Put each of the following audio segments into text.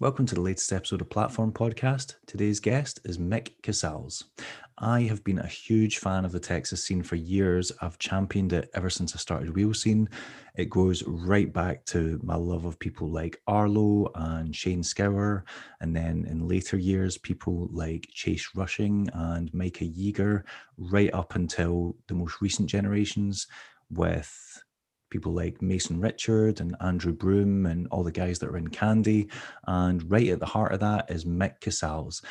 Welcome to the latest episode of Platform Podcast. Today's guest is Mick Casals. I have been a huge fan of the Texas scene for years. I've championed it ever since I started Wheel Scene. It goes right back to my love of people like Arlo and Shane Scour, and then in later years, people like Chase Rushing and Micah Yeager, right up until the most recent generations with people like Mason Richard and Andrew Broom and all the guys that are in Candy. And right at the heart of that is Mick Casals.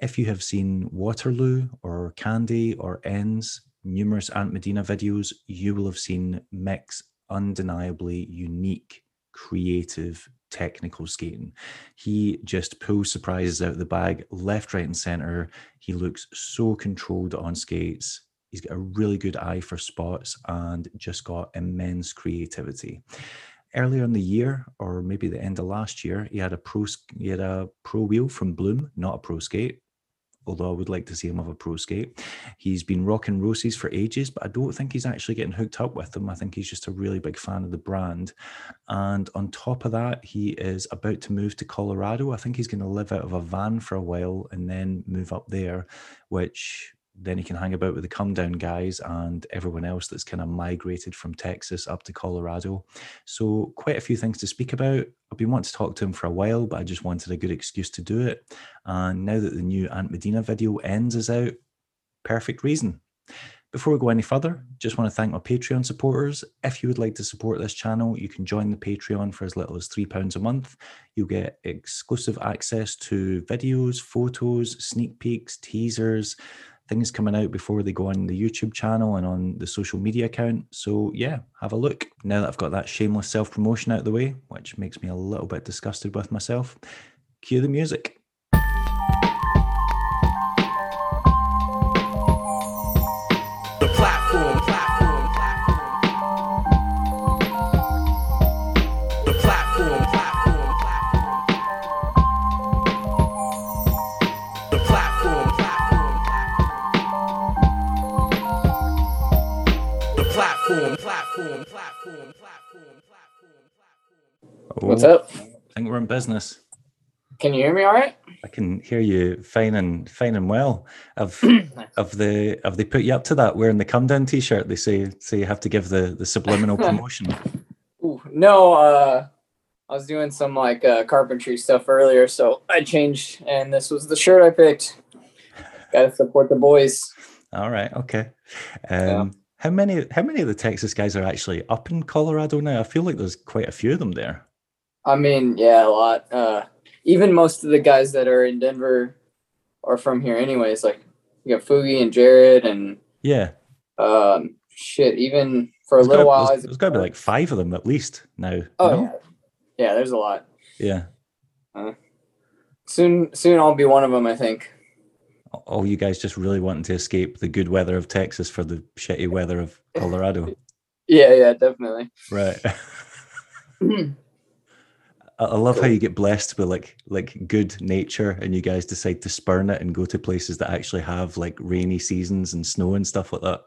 If you have seen Waterloo or Candy or Ends, numerous Ant Medina videos, you will have seen Mick's undeniably unique, creative, technical skating. He just pulls surprises out of the bag left, right, and center. He looks so controlled on skates He's got a really good eye for spots and just got immense creativity. Earlier in the year, or maybe the end of last year, he had a pro he had a pro wheel from Bloom, not a pro skate. Although I would like to see him have a pro skate. He's been rocking Roces for ages, but I don't think he's actually getting hooked up with them. I think he's just a really big fan of the brand. And on top of that, he is about to move to Colorado. I think he's going to live out of a van for a while and then move up there, which then he can hang about with the come down guys and everyone else that's kind of migrated from Texas up to Colorado. So, quite a few things to speak about. I've been wanting to talk to him for a while, but I just wanted a good excuse to do it. And now that the new Ant Medina video ends is out, perfect reason. Before we go any further, just want to thank my Patreon supporters. If you would like to support this channel, you can join the Patreon for as little as £3 a month. You'll get exclusive access to videos, photos, sneak peeks, teasers, things coming out before they go on the YouTube channel and on the social media account. So yeah, have a look. Now that I've got that shameless self promotion out of the way, which makes me a little bit disgusted with myself, cue the music. What's up? I think we're in business. Can you hear me all right? I can hear you fine and fine and well. Have have the have they put you up to that wearing the come down t-shirt? They say say you have to give the the subliminal promotion. Ooh, no, uh I was doing some like uh, carpentry stuff earlier, so I changed and this was the shirt I picked. Gotta support the boys. All right, okay. Um yeah. how many how many of the Texas guys are actually up in Colorado now? I feel like there's quite a few of them there. I mean, yeah, a lot. Uh, even most of the guys that are in Denver are from here, anyways. Like you got Fugi and Jared, and yeah, um, shit. Even for a there's little while, there's, there's got to be like five of them at least now. Oh no? yeah, yeah. There's a lot. Yeah. Uh, soon, soon I'll be one of them. I think. All you guys just really wanting to escape the good weather of Texas for the shitty weather of Colorado. yeah, yeah, definitely. Right. I love how you get blessed with like like good nature, and you guys decide to spurn it and go to places that actually have like rainy seasons and snow and stuff like that.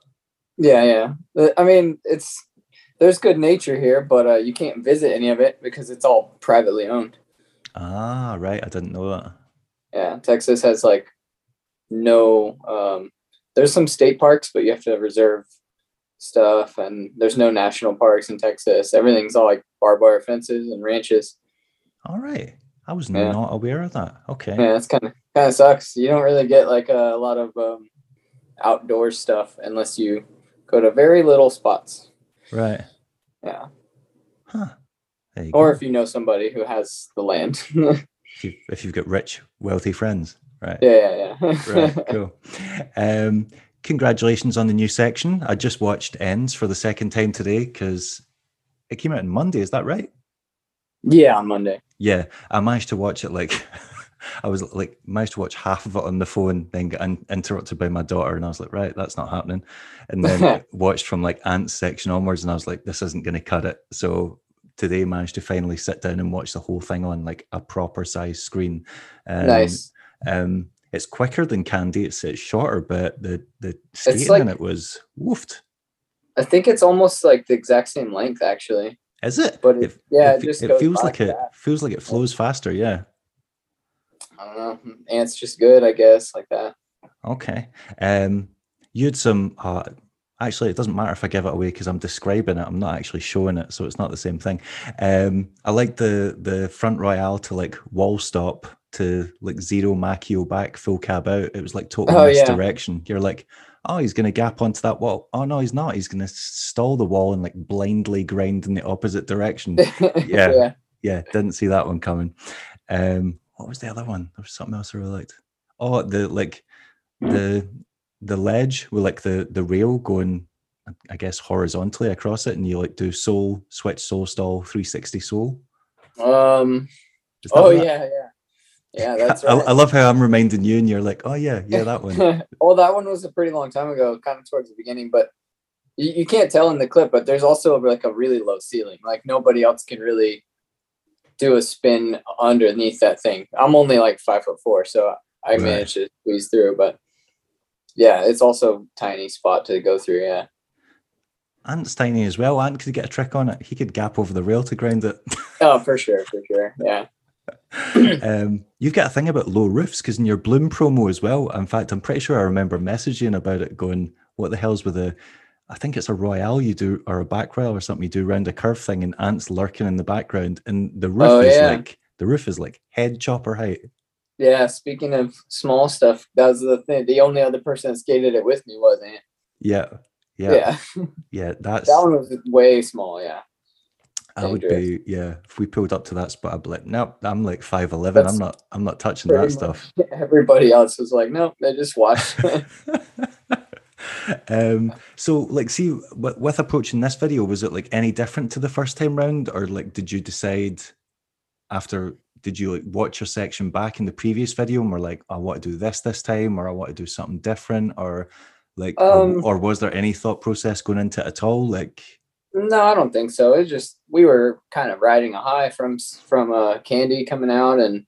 Yeah, yeah. Uh, I mean, it's there's good nature here, but uh, you can't visit any of it because it's all privately owned. Ah, right. I didn't know that. Yeah, Texas has like no. Um, there's some state parks, but you have to reserve stuff, and there's no national parks in Texas. Everything's all like barbed wire fences and ranches. All right. I was yeah. not aware of that. Okay. Yeah, that's kind of kind of sucks. You don't really get like a, a lot of um, outdoor stuff unless you go to very little spots. Right. Yeah. Huh. or go. if you know somebody who has the land. if, you, if you've got rich, wealthy friends. Right. Yeah, yeah, yeah. right. Cool. Um, congratulations on the new section. I just watched Ends for the second time today because it came out on Monday. Is that right? Yeah, on Monday. Yeah, I managed to watch it like I was like managed to watch half of it on the phone, then get in, interrupted by my daughter, and I was like, right, that's not happening. And then watched from like Ant's section onwards, and I was like, this isn't going to cut it. So today I managed to finally sit down and watch the whole thing on like a proper size screen. Um, nice. Um, it's quicker than Candy. It's it's shorter, but the the skating like, in it was woofed. I think it's almost like the exact same length, actually. Is it? But it, it yeah, it, it, it feels like it feels like it flows faster. Yeah. I don't know. Ant's just good, I guess, like that. Okay. Um, you had some. Uh, actually, it doesn't matter if I give it away because I'm describing it. I'm not actually showing it, so it's not the same thing. Um, I like the the front royale to like wall stop to like zero Makio back, full cab out. It was like total Oh, yeah. misdirection. You're like, oh, he's gonna gap onto that wall. Oh no, he's not. He's gonna stall the wall and like blindly grind in the opposite direction. Yeah. yeah. yeah, didn't see that one coming. Um, what was the other one? There was something else I really liked. Oh, the like the the ledge with like the the rail going, I guess horizontally across it, and you like do soul switch soul stall 360 soul. Um. Oh yeah, yeah, yeah. That's I, right. I love how I'm reminding you, and you're like, oh yeah, yeah, that one. well, that one was a pretty long time ago, kind of towards the beginning, but you, you can't tell in the clip. But there's also like a really low ceiling. Like nobody else can really do a spin underneath that thing. I'm only like five foot four, so I Right. managed to squeeze through. But yeah, it's also tiny spot to go through. Yeah. Ant's tiny as well. Ant could get a trick on it. He could gap over the rail to ground it. Oh, for sure, for sure. Yeah. um, you've got a thing about low roofs because in your Bloom promo as well. In fact, I'm pretty sure I remember messaging about it, going, "What the hell's with a?" I think it's a royale you do or a back rail or something you do around a curve thing, and Ant's lurking in the background, and the roof Oh, is yeah. like the roof is like head chopper height. Yeah. Speaking of small stuff, that was the thing. The only other person that skated it with me was Ant. Yeah, yeah, yeah. Yeah. that's that one was way small. Yeah. I would be yeah. If we pulled up to that spot, I'd be like, nope, I'm like five eleven. I'm not. I'm not touching that stuff. Everybody else was like, nope, they just watched. um so like see with, with approaching this video was it like any different to the first time round or like did you decide after did you like watch your section back in the previous video and were like i want to do this this time or i want to do something different or like or- Um, or, was there any thought process going into it at all like no, I don't think so. It's just we were kind of riding a high from from uh, Candy coming out, and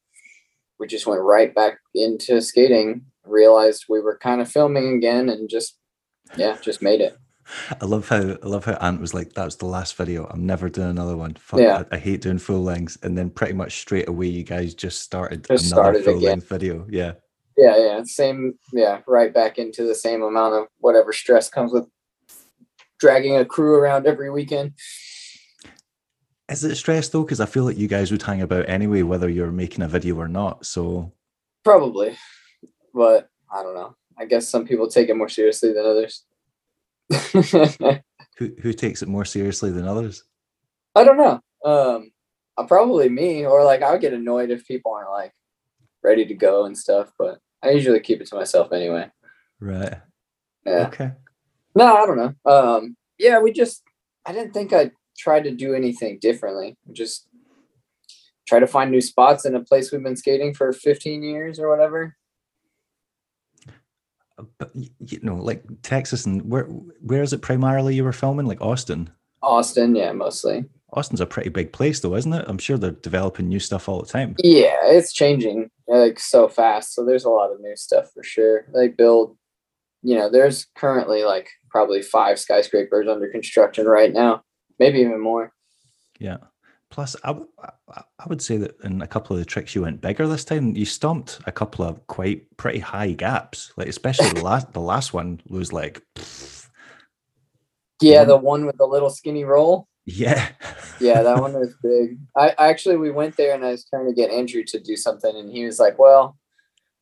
we just went right back into skating. Realized we were kind of filming again, and just yeah, just made it. i love how i love how ant was like that was the last video i'm never doing another one Fuck, Yeah. I, I hate doing full lengths and then pretty much straight away you guys just started Just another started full again. length video yeah Yeah, yeah, same. Yeah, right back into the same amount of whatever stress comes with dragging a crew around every weekend. Is it stress though? Because I feel like you guys would hang about anyway, whether you're making a video or not. So Probably, but I don't know. I guess some people take it more seriously than others. who who takes it more seriously than others? I don't know. Um, uh, probably me, or like I would get annoyed if people aren't like ready to go and stuff. But I usually keep it to myself anyway. Right. Yeah. Okay. No, I don't know. Um, yeah, we just. I didn't think I tried to do anything differently. Just try to find new spots in a place we've been skating for 15 years or whatever. But you know, like Texas and where where is it primarily you were filming? Like Austin. Austin, yeah, mostly. Austin's a pretty big place though, isn't it? I'm sure they're developing new stuff all the time. Yeah, it's changing like so fast. So there's a lot of new stuff for sure. They build, you know, there's currently like probably five skyscrapers under construction right now, maybe even more. Yeah. Plus, I, w- I- would say that in a couple of the tricks you went bigger this time. You stomped a couple of quite pretty high gaps. Like especially the last the last one was like, Yeah, the one with the little skinny roll. yeah, Yeah, that one was big. I actually we went there and I was trying to get Andrew to do something, and he was like, "Well,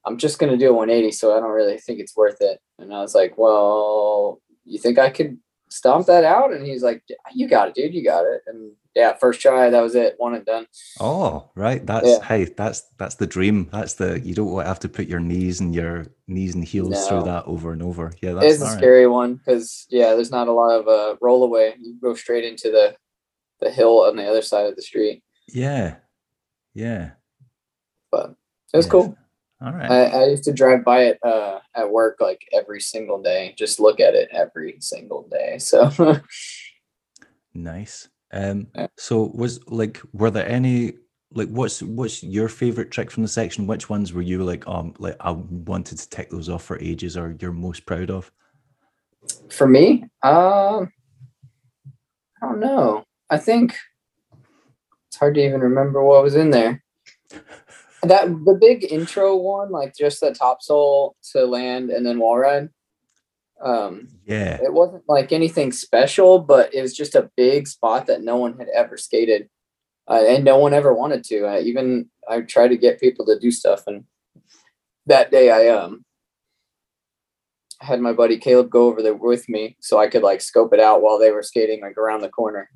I'm just gonna do a 180, so I don't really think it's worth it." And I was like, "Well, you think I could stomp that out?" And he's like, "You got it, dude. You got it." And yeah, first try, that was it, one and done. Oh, right. That's Yeah. hey, that's that's the dream. That's the you don't want to have to put your knees and your knees and heels through that over and over. Yeah, that's It's a scary one because yeah, there's not a lot of uh, roll away. You go straight into the the hill on the other side of the street, Yeah, yeah. but it was Yes. cool. All right. I, I used to drive by it uh, at work like every single day, just look at it every single day. So nice. Um. So was like, were there any like what's what's your favorite trick from the section? Which ones were you like um like I wanted to tick those off for ages, or you're most proud of? for me, um, I don't know. I think it's hard to even remember what was in there. That the big intro one, like just the topsoul to land and then wall ride. Um, Yeah. it wasn't like anything special, but it was just a big spot that no one had ever skated, uh, and no one ever wanted to. I even I tried to get people to do stuff, and that day I um had my buddy Caleb go over there with me so I could like scope it out while they were skating like around the corner,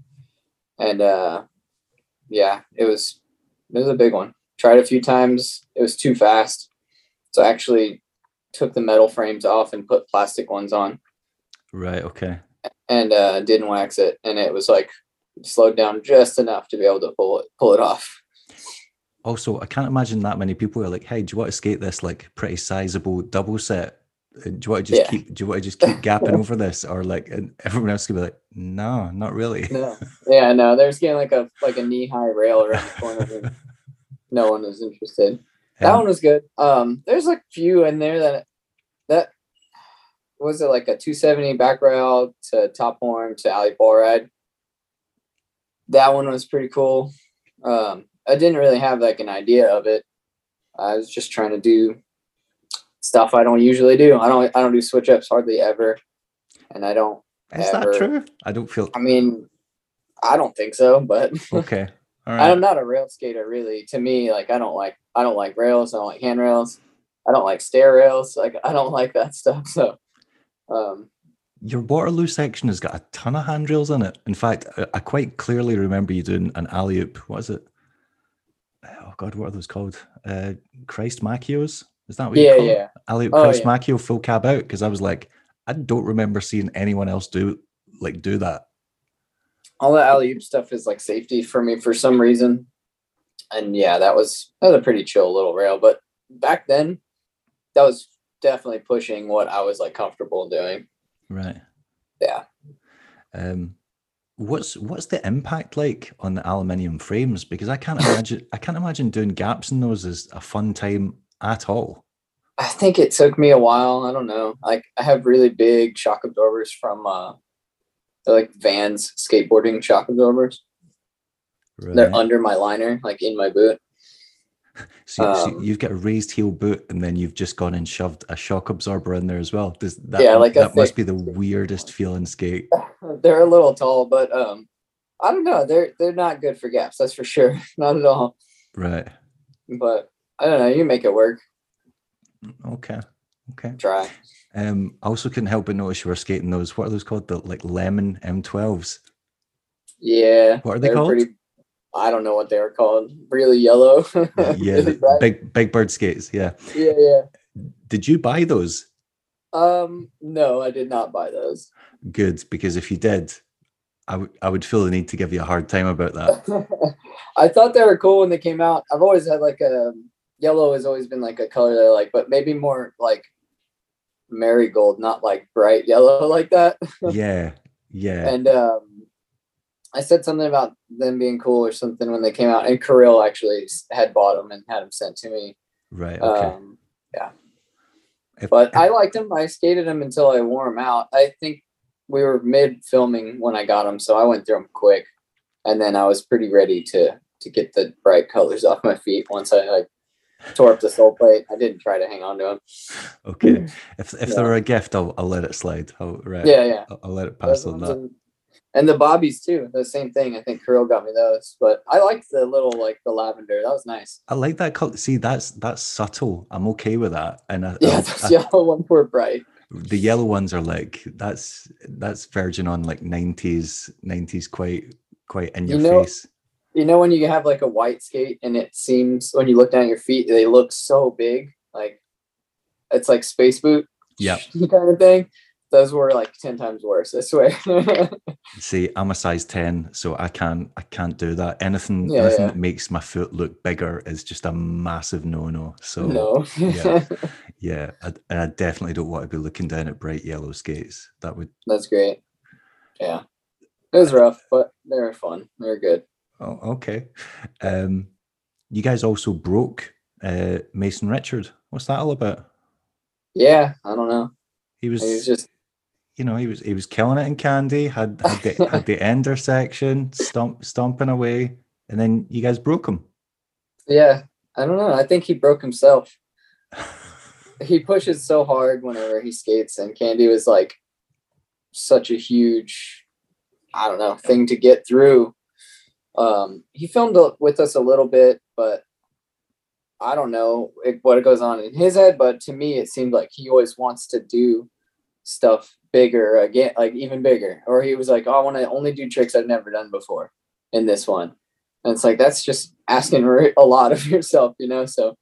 and uh, yeah, it was it was a big one. Tried a few times, it was too fast, so I actually took the metal frames off and put plastic ones on Right. Okay. and uh, didn't wax it, and it was like slowed down just enough to be able to pull it pull it off. Also, I can't imagine that many people are like, "Hey, do you want to skate this like pretty sizable double set? Uh, Do you want to just Yeah. keep? Do you want to just keep gapping over this?" Or like, and everyone else could be like, "No, not really." No, yeah, no, there's getting like a like a knee high rail around the corner. no one was interested. That Um, one was good. Um, there's like few in there that that was it like a 270 back rail to top horn to alley ball ride. That one was pretty cool. Um, I didn't really have like an idea of it. I was just trying to do stuff I don't usually do. I don't I don't do switch ups hardly ever, and I don't. Is that true? I don't feel I mean, I don't think so, but okay. All right. I'm not a rail skater really. To me, like I don't like I don't like rails. I don't like handrails. I don't like stair rails. Like I don't like that stuff. So, um, Your Waterloo section has got a ton of handrails in it. In fact, I, I quite clearly remember you doing an alley oop. What is it? Oh God, what are those called? Uh, Christ Makios? Is that what you yeah, call it? yeah, alley oop Oh, Christ yeah. Makio full cab out? Because I was like, I don't remember seeing anyone else do like do that. All the alley oop stuff is like safety for me for some reason. And yeah, that was that was a pretty chill little rail. But back then, that was definitely pushing what I was like comfortable doing. Right. Yeah. Um, what's what's the impact like on the aluminium frames? Because I can't imagine I can't imagine doing gaps in those is a fun time at all. I think it took me a while. I don't know. Like I have really big shock absorbers from uh they're like Vans skateboarding shock absorbers. Right. They're under my liner, like in my boot. so, so um, you've got a raised heel boot, and then you've just gone and shoved a shock absorber in there as well. Does that? Yeah, like that must be the weirdest feeling skate. They're a little tall, but um I don't know. They're they're not good for gaps, that's for sure. not at all. Right. But I don't know, you make it work. Okay. Okay. Try. Um, I also couldn't help but notice you were skating those. What are those called? The like lemon M12s. Yeah. What are they called? I don't know what they were called. Really yellow. yeah, Really big big bird skates. Yeah. Yeah, yeah. Did you buy those? Um, no, I did not buy those. Good, because if you did, I would I would feel the need to give you a hard time about that. I thought they were cool when they came out. I've always had like a yellow has always been like a color that I like, but maybe more like marigold, not like bright yellow like that. yeah, yeah, And um I said something about them being cool or something when they came out, and Kirill actually had bought them and had them sent to me. right. Okay. Um, If- but if- I liked them. I skated them until I wore them out. I think we were mid filming when I got them, so I went through them quick, and then I was pretty ready to to get the bright colors off my feet once I like tore up the sole plate. I didn't try to hang on to them. okay. Hmm. If if Yeah. they're a gift, I'll I'll let it slide. I'll, right. Yeah, yeah. I'll, I'll let it pass Those on that. And, and the bobbies too. The same thing. I think Kirill got me those, but I liked the little like the lavender. That was nice. I like that color. See, that's that's subtle. I'm okay with that. And I, Yeah, I- those I- yellow ones were bright. the yellow ones are like that's that's verging on like 90s 90s quite quite in You your know- face. You know when you have like a white skate and it seems when you look down at your feet they look so big, like it's like space boot, yeah kind of thing. Those were like ten times worse. I swear. See, I'm a size 10, so I can't I can't do that. Anything Yeah, anything yeah. that makes my foot look bigger is just a massive no-no. So no. yeah. yeah, I, and I definitely don't want to be looking down at bright yellow skates. That would That's great. Yeah. It was rough, but they were fun. They were good. Oh okay. Um you guys also broke uh Mason Richard. What's that all about? Yeah, I don't know. He was, It was just you know, he was he was killing it in Candy, had had the had the ender section, stomp stomping away, and then you guys broke him. yeah. I don't know. I think he broke himself. he pushes so hard whenever he skates, and Candy was like such a huge, I don't know, thing to get through. Um, he filmed with us a little bit, but I don't know what goes on in his head. But to me, it seemed like he always wants to do stuff bigger again, like even bigger. Or he was like, "Oh, I want to only do tricks I've never done before in this one," and it's like that's just asking a lot of yourself, you know. So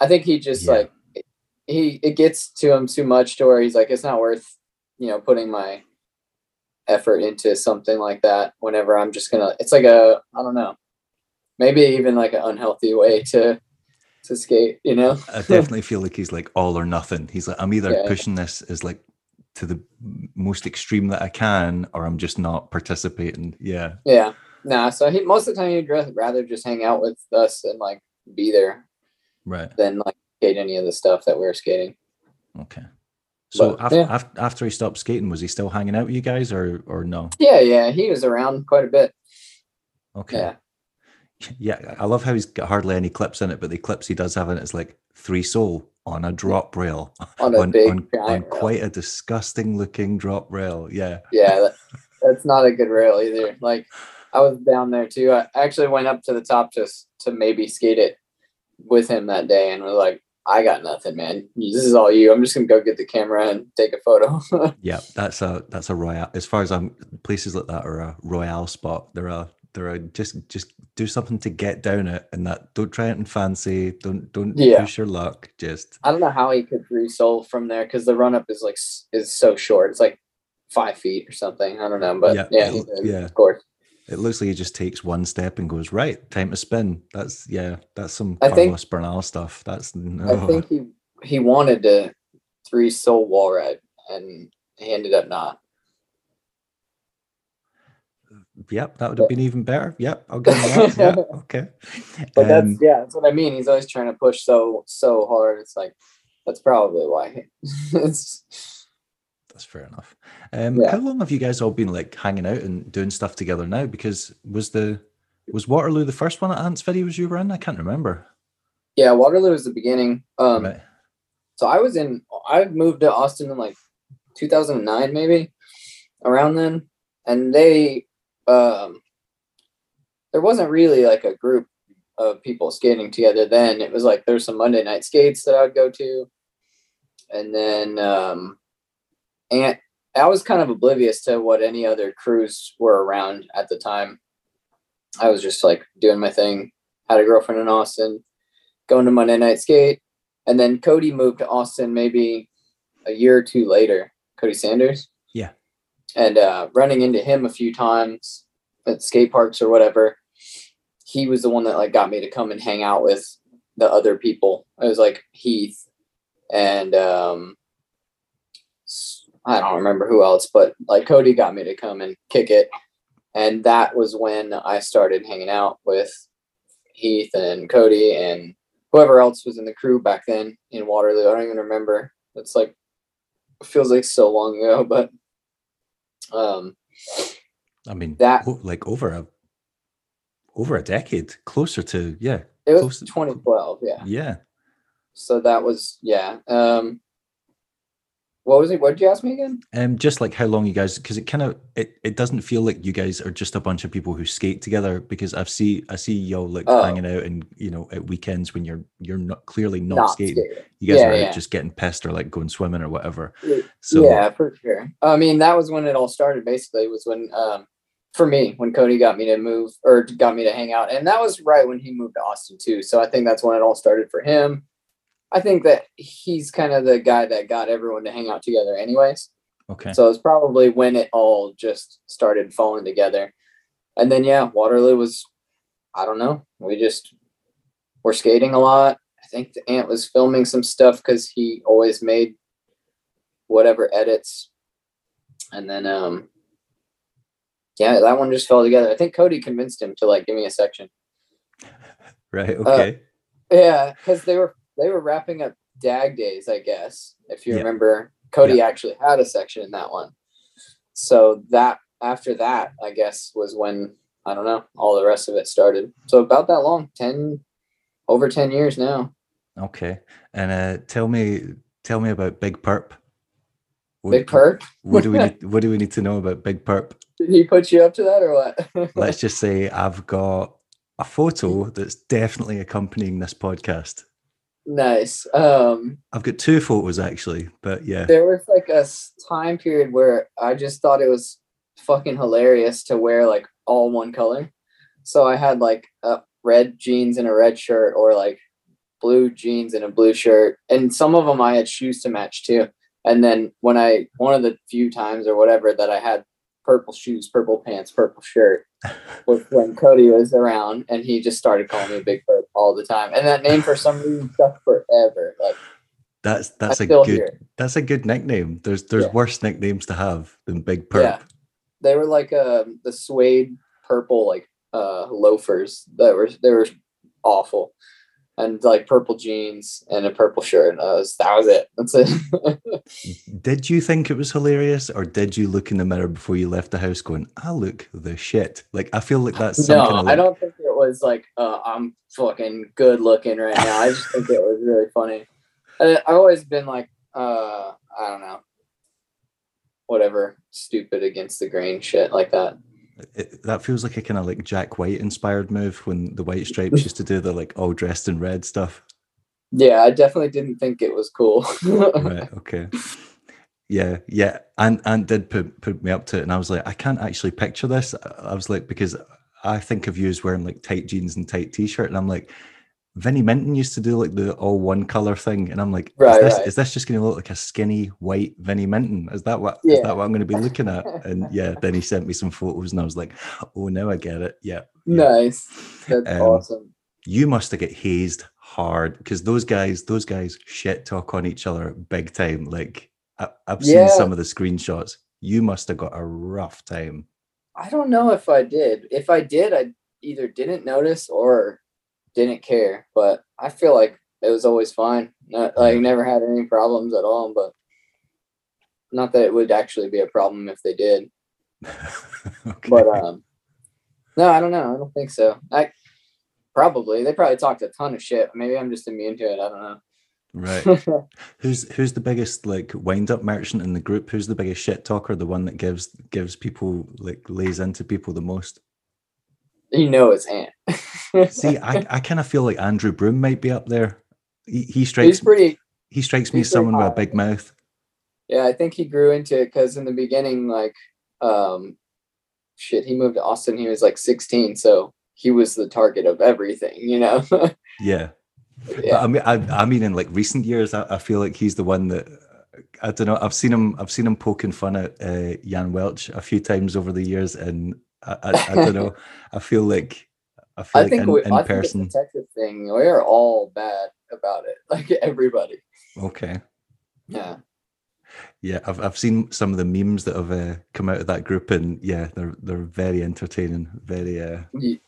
I think he just yeah. like he it gets to him too much to where he's like, it's not worth you know putting my effort into something like that whenever I'm just gonna. It's like a I don't know, maybe even like an unhealthy way to to skate. You know, I definitely feel like he's like all or nothing. He's like I'm either yeah. pushing this as like to the most extreme that I can, or I'm just not participating. Yeah. Yeah. Nah. So he most of the time he'd rather just hang out with us and like be there, right? Than like skate any of the stuff that we're skating. Okay. So but, after, yeah. after he stopped skating, was he still hanging out with you guys, or or no? Yeah, yeah, he was around quite a bit. Okay. Yeah. Yeah, I love how he's got hardly any clips in it, but the clips he does have in it is like three soul on a drop rail on, on, on, on quite a disgusting looking drop rail. Yeah. Yeah, that, that's not a good rail either. Like I was down there too. I actually went up to the top just to maybe skate it with him that day and was like, I got nothing, man. This is all you. I'm just gonna go get the camera and take a photo. yeah, that's a that's a royale. As far as I'm places like that are a royale spot. There are a they're just just do something to get down it and that don't try it in fancy. Don't don't yeah. push your luck. Just I don't know how he could resole from there because the run up is like is so short. It's like five feet or something. I don't know, but yeah, yeah, yeah. of course. It looks like he just takes one step and goes right. Time to spin. That's yeah. That's some I Carlos think, Bernal stuff. That's. I think he he wanted to three soul wall ride and he ended up not. Yep, that would have been even better. Yep, I'll give him that. yeah, okay. But um, that's yeah, that's what I mean. He's always trying to push so so hard. It's like that's probably why. it's that's fair enough. Um, yeah. How long have you guys all been like hanging out and doing stuff together now? Because was the was Waterloo the first one at Ants videos you were in? I can't remember. Yeah, Waterloo was the beginning. Um, right. So I was in. I moved to Austin in like 2009, maybe around then, and they um, there wasn't really like a group of people skating together then. It was like there's some Monday night skates that I'd go to, and then um, and I was kind of oblivious to what any other crews were around at the time. I was just like doing my thing. Had a girlfriend in Austin, going to Monday night skate, and then Cody moved to Austin maybe a year or two later. Cody Sanders. Yeah. And uh, running into him a few times at skate parks or whatever, he was the one that like got me to come and hang out with the other people. It was like Heath and um, I don't remember who else, but like Cody got me to come and kick it. And that was when I started hanging out with Heath and Cody and whoever else was in the crew back then in Waterloo. I don't even remember. It's like feels like so long ago, but um I mean that like over a over a decade, closer to yeah. It was 2012, yeah. Yeah. So that was yeah. Um what was it? What did you ask me again? Um, just like how long you guys, because it kind of it, it doesn't feel like you guys are just a bunch of people who skate together. Because I've see I see y'all like oh. hanging out and you know at weekends when you're you're not clearly not, not skating. skating. You guys yeah, are yeah. just getting pissed or like going swimming or whatever. So yeah, for sure. I mean, that was when it all started. Basically, was when um for me when Cody got me to move or got me to hang out, and that was right when he moved to Austin too. So I think that's when it all started for him I think that he's kind of the guy that got everyone to hang out together, anyways. Okay. So it's probably when it all just started falling together. And then, yeah, Waterloo was, I don't know, we just were skating a lot. I think the Ant was filming some stuff because he always made whatever edits. And then, um, yeah, that one just fell together. I think Cody convinced him to like give me a section. right. Okay. Uh, yeah, because they were they were wrapping up Dag Days, I guess. If you yeah. remember, Cody yeah. actually had a section in that one. So that after that, I guess, was when I don't know all the rest of it started. So about that long, ten, over 10 years now. Okay. And uh, tell me tell me about Big Perp. What, Big Perp. What do we need, what do we need to know about Big Perp? Did he put you up to that or what? Let's just say I've got a photo that's definitely accompanying this podcast. Nice. Um, I've got two photos actually, but yeah. there was like a time period where I just thought it was fucking hilarious to wear like all one color. So I had like a red jeans and a red shirt, or like blue jeans and a blue shirt, and some of them I had shoes to match too. And then when I one of the few times or whatever that I had purple shoes, purple pants, purple shirt was when Cody was around, and he just started calling me Big Perp all the time. And that name for some reason stuck forever. Like That's that's I a good hear it. that's a good nickname. There's there's Yeah. worse nicknames to have than Big Perp. Yeah. they were like um the suede purple like uh loafers that were they were awful and like purple jeans and a purple shirt and that was that was it. That's it. Did you think it was hilarious, or did you look in the mirror before you left the house going, "I look the shit"? Like I feel like that's no kind of i don't think it was like uh, i'm fucking good looking right now. I just think it was really funny. I, i've always been like uh i don't know whatever stupid against the grain shit like that it, that feels like a kind of like Jack White inspired move when the White Stripes used to do the like all dressed in red stuff. yeah i definitely didn't think it was cool. Right okay. Yeah yeah and and did put put me up to it and i was like i can't actually picture this. I was like because i think of you as wearing like tight jeans and tight t-shirt and i'm like vinnie minton used to do like the all one color thing and i'm like Right, is, this, right. is this just going to look like a skinny white vinnie minton is that what is Yeah. that what i'm going to be looking at and yeah then he sent me some photos and i was like oh now i get it yeah yeah. nice that's Um, awesome you must have get hazed hard because those guys those guys shit talk on each other big time like I, i've seen Yeah. some of the screenshots you must have got a rough time I don't know if I did. If I did, I either didn't notice or didn't care. But I feel like it was always fine. Not, like never had any problems at all. But not that it would actually be a problem if they did. okay. But um, no, I don't know. I don't think so. I probably they probably talked a ton of shit. Maybe I'm just immune to it. I don't know. right who's who's the biggest like wind up merchant in the group who's the biggest shit talker the one that gives gives people like lays into people the most you know, it's Ant. see i, I kind of feel like andrew broom might be up there he, he he's strikes pretty. he strikes me as he's someone with a big mouth Yeah, I think he grew into it because in the beginning, like, um, shit, he moved to Austin. He was like 16, so he was the target of everything, you know. yeah But yeah, I mean, I, I mean, in like recent years, I, I feel like he's the one that I don't know. I've seen him. I've seen him poking fun at uh, Jan Welch a few times over the years, and I, I, I don't know. I feel like I feel I like think in, we, in I person. think a Texas thing. We are all bad about it, like everybody. Okay, Yeah, yeah, I've I've seen some of the memes that have uh, come out of that group, and yeah, they're they're very entertaining. Very. Uh, Ye-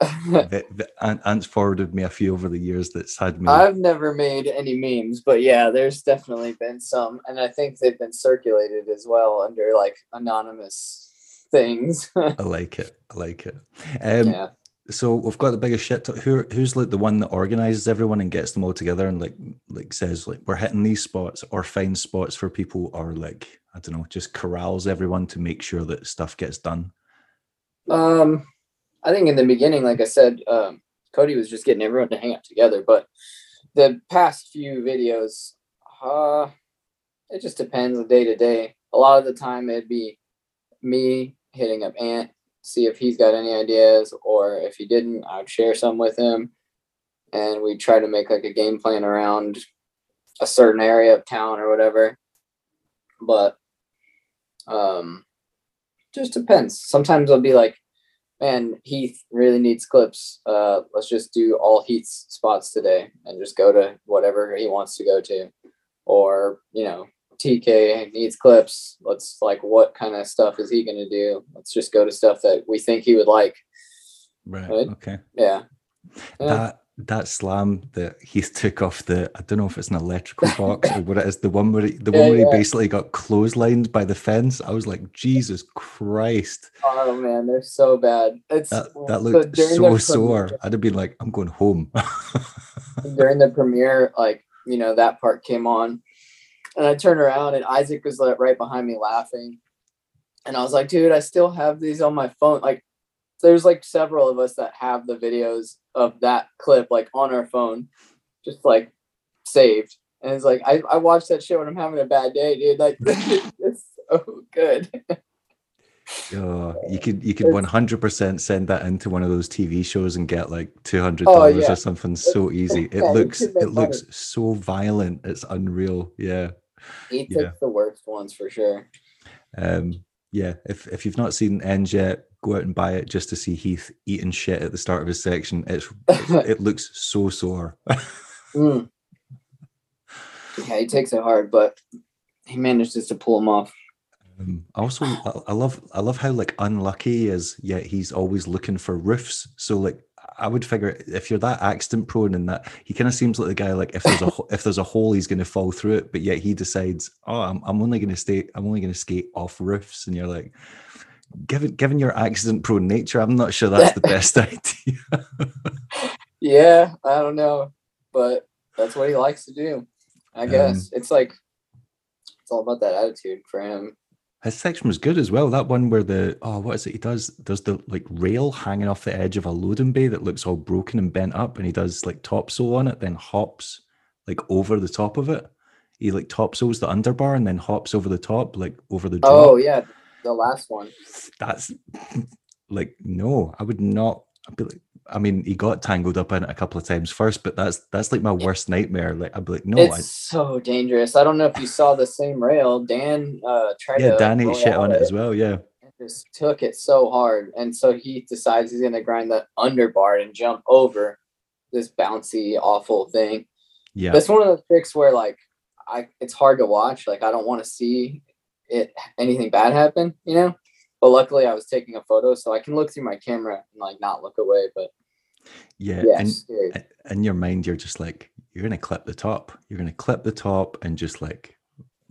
ve- ve- Ant's forwarded me a few over the years that's had me. I've never made any memes, but yeah, there's definitely been some, and I think they've been circulated as well under like anonymous things. I like it. I like it. Um, yeah. so we've got the biggest shit. To, who who's like the one that organizes everyone and gets them all together and like like says like we're hitting these spots or finds spots for people or like I don't know just corrals everyone to make sure that stuff gets done. Um, I think in the beginning, like I said, um, Cody was just getting everyone to hang out together. But the past few videos, uh, it just depends on day to day. A lot of the time, it'd be me hitting up Ant, see if he's got any ideas, or if he didn't, I'd share some with him, and we'd try to make like a game plan around a certain area of town or whatever. But um, just depends. Sometimes I'll be like, man, Heath really needs clips. Uh, let's just do all Heath's spots today and just go to whatever he wants to go to. Or, you know, TK needs clips. Let's like, what kind of stuff is he going to do? Let's just go to stuff that we think he would like. Right. Right. Okay. Yeah. Yeah. That that slam that he took off the I don't know if it's an electrical box or what it is the one where he, the Yeah, one where he basically got clotheslined by the fence. I was like Jesus Christ. Oh man, they're so bad. It's That that looked during so sore. premiere- I'd have been like, I'm going home. during the premiere, like you know that part came on, and I turned around and Isaac was like right behind me laughing, and I was like, dude, I still have these on my phone. Like, there's like several of us that have the videos of that clip like on our phone, just like saved. And it's like I, I watch that shit when I'm having a bad day, dude. Like it's so good. Oh, you could you could one hundred percent send that into one of those TV shows and get like two hundred dollars oh, yeah. or something so easy. It looks it looks so violent. It's unreal. Yeah. He yeah. the worst ones for sure. Um yeah, if if you've not seen Ends yet, go out and buy it just to see Heath eating shit at the start of his section. It's it looks so sore. mm. Yeah, he takes it hard, but he manages to pull him off. Um, also, I love I love how like unlucky he is, yet he's always looking for roofs. So like I would figure if you're that accident prone and that he kind of seems like the guy like if there's a if there's a hole he's going to fall through it, but yet he decides oh I'm, I'm only going to stay I'm only going to skate off roofs, and you're like given given your accident prone nature, I'm not sure that's the best idea. yeah, I don't know, but that's what he likes to do. I guess um, it's like it's all about that attitude for him. His section was good as well. That one where the oh, what is it? He does does the like rail hanging off the edge of a loading bay that looks all broken and bent up, and he does like topsoul on it, then hops like over the top of it. He like topsouls the underbar and then hops over the top, like over the. Drop. Oh yeah, the last one. That's like no, I would not. I'd be like, I mean, he got tangled up in it a couple of times first, but that's that's like my worst nightmare. Like I'd be like, no, it's I, so dangerous. I don't know if you saw the same rail. Dan uh tried yeah, to Dan ate shit on it, it as well. Yeah, just took it so hard, and so he decides he's gonna grind the underbar and jump over this bouncy awful thing. Yeah, that's one of those tricks where like I it's hard to watch. Like I don't want to see it anything bad happen, you know. But luckily, I was taking a photo, so I can look through my camera and like not look away. But yeah, and in your mind, you're just like you're gonna clip the top. You're gonna clip the top and just like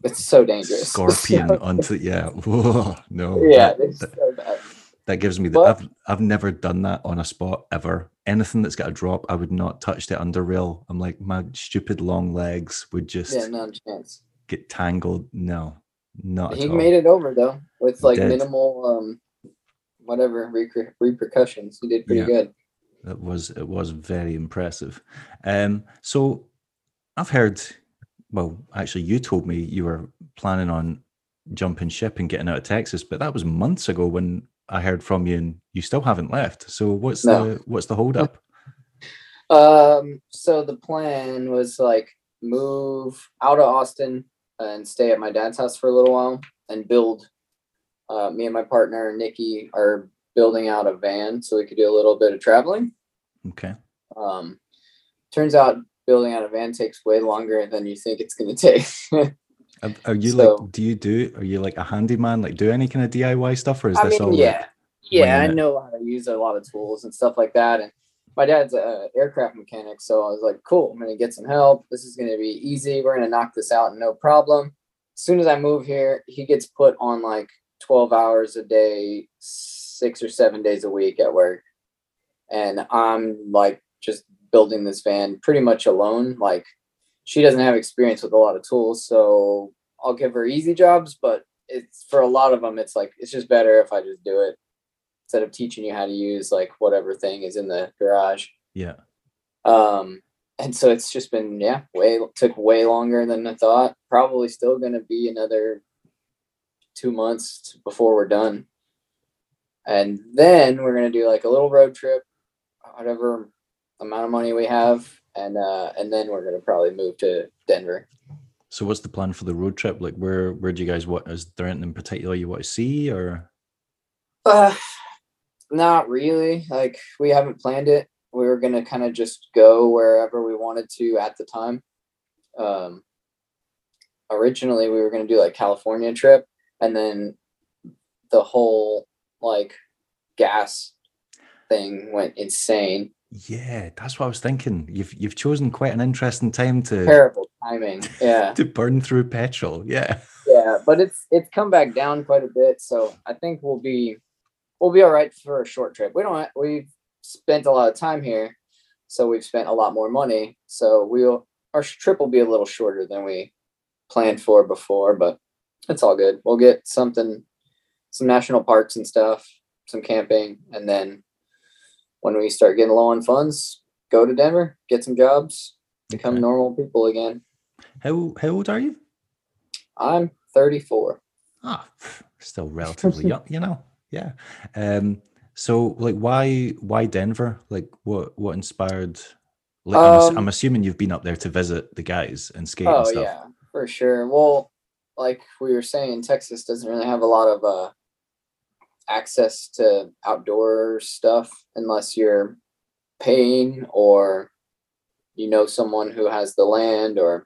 it's so dangerous. Scorpion so onto yeah. Whoa, no. Yeah, that, that, so bad. That gives me the. I've I've never done that on a spot ever. Anything that's got a drop, I would not touch the under rail. I'm like my stupid long legs would just yeah, no chance. get tangled. No, not he made it over though with like minimal um whatever reper- repercussions. He did pretty yeah, good. It was it was very impressive. Um so I've heard well actually you told me you were planning on jumping ship and getting out of Texas, but that was months ago when I heard from you and you still haven't left. So what's no. the what's the holdup? um so the plan was like move out of Austin and stay at my dad's house for a little while and build. Uh, me and my partner Nikki are building out a van so we could do a little bit of traveling. Okay. Um, turns out building out a van takes way longer than you think it's going to take. are, are, you so, like? Do you do? Are you like a handyman? Like, do any kind of DIY stuff, or is I this mean, all? Yeah, like, yeah. I know how to use a lot of tools and stuff like that, and my dad's an aircraft mechanic, so I was like, cool, I'm gonna get some help. This is gonna be easy. We're gonna knock this out, no problem. As soon as I move here, he gets put on like 12 hours a day, six or seven days a week at work. And I'm like just building this van pretty much alone. Like she doesn't have experience with a lot of tools, so I'll give her easy jobs, but it's for a lot of them, it's like it's just better if I just do it instead of teaching you how to use like whatever thing is in the garage. Yeah. Um, and so it's just been yeah, way took way longer than I thought. Probably still going to be another two months before we're done. And then we're going to do like a little road trip, whatever amount of money we have, and uh, and then we're going to probably move to Denver. So what's the plan for the road trip? Like where where do you guys what is there anything in particular you want to see or? Uh, not really. Like we haven't planned it. We were gonna kind of just go wherever we wanted to at the time. Um, originally, we were gonna do like California trip, and then the whole like gas thing went insane. Yeah, that's what I was thinking. You've you've chosen quite an interesting time to terrible timing. Yeah, to burn through petrol. Yeah, yeah, but it's it's come back down quite a bit. So I think we'll be we'll be all right for a short trip. We don't we've spent a lot of time here, so we've spent a lot more money. So we'll our trip will be a little shorter than we planned for before, but it's all good. We'll get something, some national parks and stuff, some camping, and then when we start getting low on funds, go to Denver, get some jobs, become Okay. normal people again. How how old are you? I'm 34. Ah, still relatively young, you know. Yeah. Um. So, like, why why Denver? Like, what what inspired? Like, I'm, Um, I'm assuming you've been up there to visit the guys and skate Oh and stuff. yeah, for sure. Well, like we were saying, Texas doesn't really have a lot of uh, access to outdoor stuff unless you're paying or you know someone who has the land or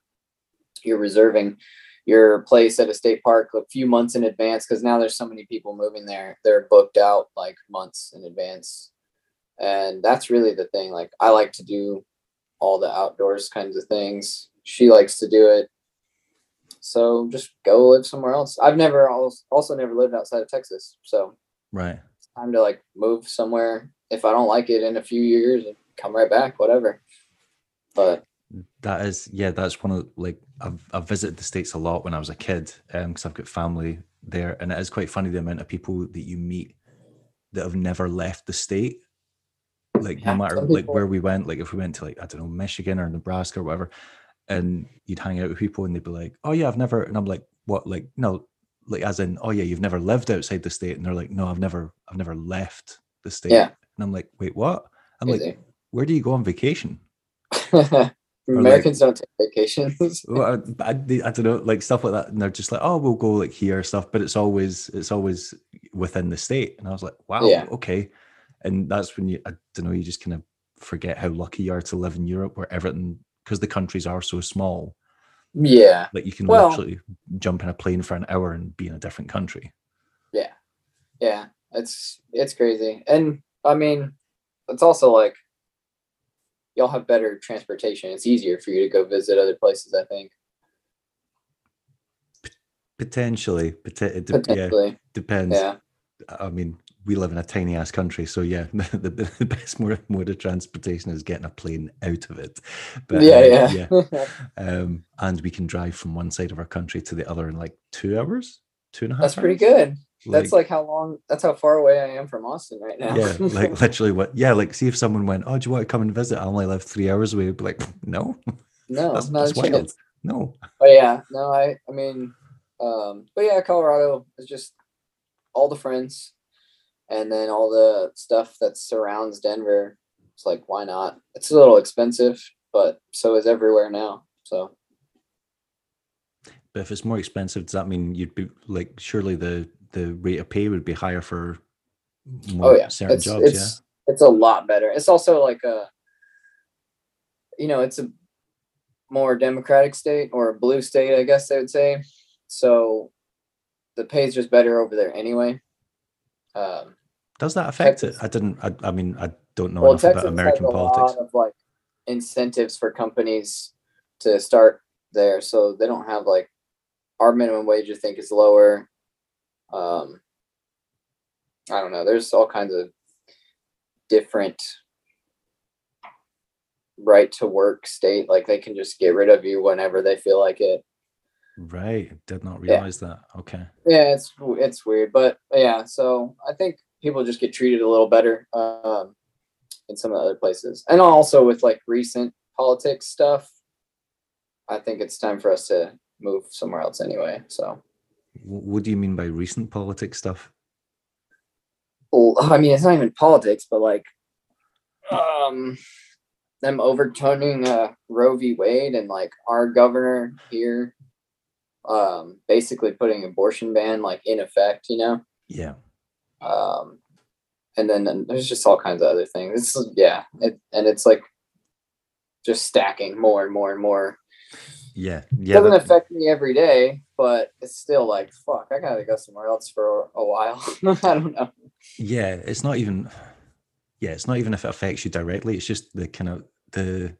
you're reserving your place at a state park a few months in advance because now there's so many people moving there they're booked out like months in advance. And that's really the thing like i like to do all the outdoors kinds of things. She likes to do it. So just go live somewhere else. I've never als- also never lived outside of texas so Right. it's time to like move somewhere. If i don't like it in a few years and come right back whatever. But That is, yeah, that's one of like I've I've visited the states a lot when I was a kid, um, because I've got family there, and it is quite funny the amount of people that you meet that have never left the state. Like Yeah, no matter like where we went, like if we went to like I don't know Michigan or Nebraska or whatever, and you'd hang out with people and they'd be like, "Oh yeah, I've never," and I'm like, "What?" Like no, like as in, "Oh yeah, you've never lived outside the state," and they're like, "No, I've never, I've never left the state," Yeah. and I'm like, "Wait, what?" I'm like, Easy. "Where do you go on vacation?" americans don't take vacations. Well, I, I, I don't know, like stuff like that, and they're just like, "Oh, we'll go like here stuff," but it's always it's always within the state, and I was like, "Wow, Yeah. okay," and that's when you, I don't know, you just kind of forget how lucky you are to live in Europe, where everything because the countries are so small, yeah. like you can Well- literally jump in a plane for an hour and be in a different country. Yeah, yeah. It's it's crazy. And i mean it's also like y'all have better transportation. It's easier for you to go visit other places i think. Potentially, pot- de- yeah, potentially. depends. yeah. I mean, we live in a tiny ass country, so yeah, the, the, best mode, mode of transportation is getting a plane out of it. But yeah uh, yeah, um, and we can drive from one side of our country to the other in like two hours, two and a half. that's pretty good that's like how long that's how far away i am from austin right now yeah, like literally what? Yeah, like see if someone went, oh, do you want to come and visit? I only live three hours away. I'd be like, no, no that's, not that's wild. No, But yeah, no, I I mean, um, but yeah, Colorado is just all the friends, and then all the stuff that surrounds Denver. It's like, why not? It's a little expensive, but so is everywhere now. So but if it's more expensive, does that mean you'd be like, surely the the rate of pay would be higher for more oh yeah, certain it's jobs? it's it's a lot better. It's also like a, you know, it's a more democratic state or a blue state, I guess they would say. So the pay is just better over there anyway. Um, Does that affect Texas- it? I didn't. I, I mean, I don't know well, enough Texas about American politics. of like incentives for companies to start there, so they don't have like our minimum wage. I think is lower. Um, I don't know. There's all kinds of different right to work state. Like they can just get rid of you whenever they feel like it. Right. Did not Yeah. realize that. Okay. Yeah, it's it's weird, but yeah. So I think people just get treated a little better um, in some of the other places, and also with like recent politics stuff. I think it's time for us to move somewhere else anyway. So, What do you mean by recent politics stuff? well, I mean, it's not even politics, but like, um, them overturning uh, Roe v. Wade and like our governor here, um, basically putting abortion ban like in effect. You know. Yeah. um and then, then there's just all kinds of other things it's yeah it, and it's like just stacking more and more and more Yeah. it Yeah. doesn't that- affect me every day but it's still like fuck i gotta go somewhere else for a while i don't know yeah. It's not even. Yeah. It's not even if it affects you directly. It's just the kind of the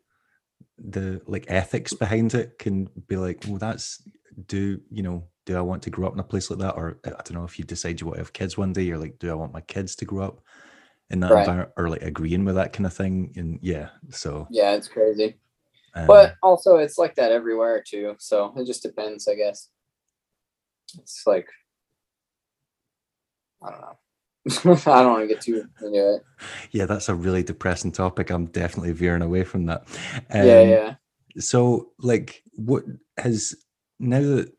the like ethics behind it can be like, well, that's do you know? Do I want to grow up in a place like that, or uh, I don't know if you decide you want to have kids one day, you're like, do I want my kids to grow up in that Right. environment or like agreeing with that kind of thing. And yeah, so Yeah, it's crazy. Um, But also, it's like that everywhere too. So it just depends, I guess. It's like, I don't know. I don't want to get too into it. yeah, that's a really depressing topic. I'm definitely veering away from that. yeah, Um, yeah. So, like, what has now that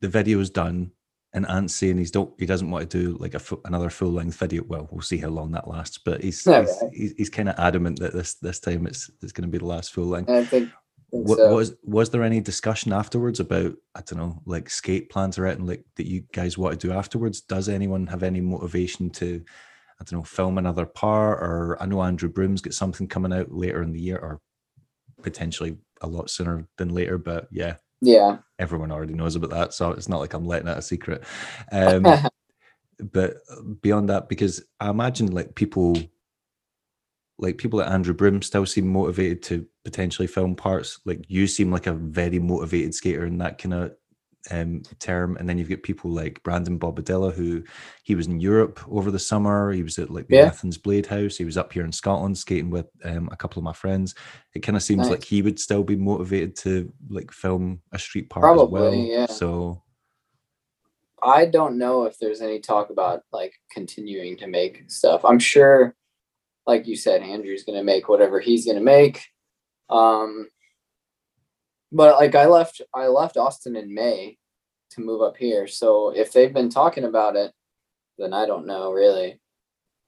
the video is done, and Ant's saying he's don't he doesn't want to do like a another full length video. Well, we'll see how long that lasts, but he's Yeah, he's, he's, he's kind of adamant that this this time it's it's going to be the last full length. I think, think What so. was was there any discussion afterwards about I don't know like skate plans or anything like that you guys want to do afterwards? Does anyone have any motivation to I don't know film another part or I know Andrew Broom's got something coming out later in the year or potentially a lot sooner than later, but yeah, yeah. everyone already knows about that, so it's not like I'm letting it a secret. Um, but beyond that, because I imagine like people, like people like Andrew Broom, still seem motivated to potentially film parts. Like you seem like a very motivated skater in that kind of um, term, and then you've got people like Brandon Bobadilla, who he was in Europe over the summer. He was at like the Yeah. Athens Blade House. He was up here in Scotland skating with um, a couple of my friends. It kind of seems Nice. like he would still be motivated to like film a street part as well. Yeah. So I don't know if there's any talk about like continuing to make stuff. I'm sure, like you said, Andrew's gonna make whatever he's gonna make. Um, but like I left, I left Austin in May to move up here. So if they've been talking about it, then I don't know really.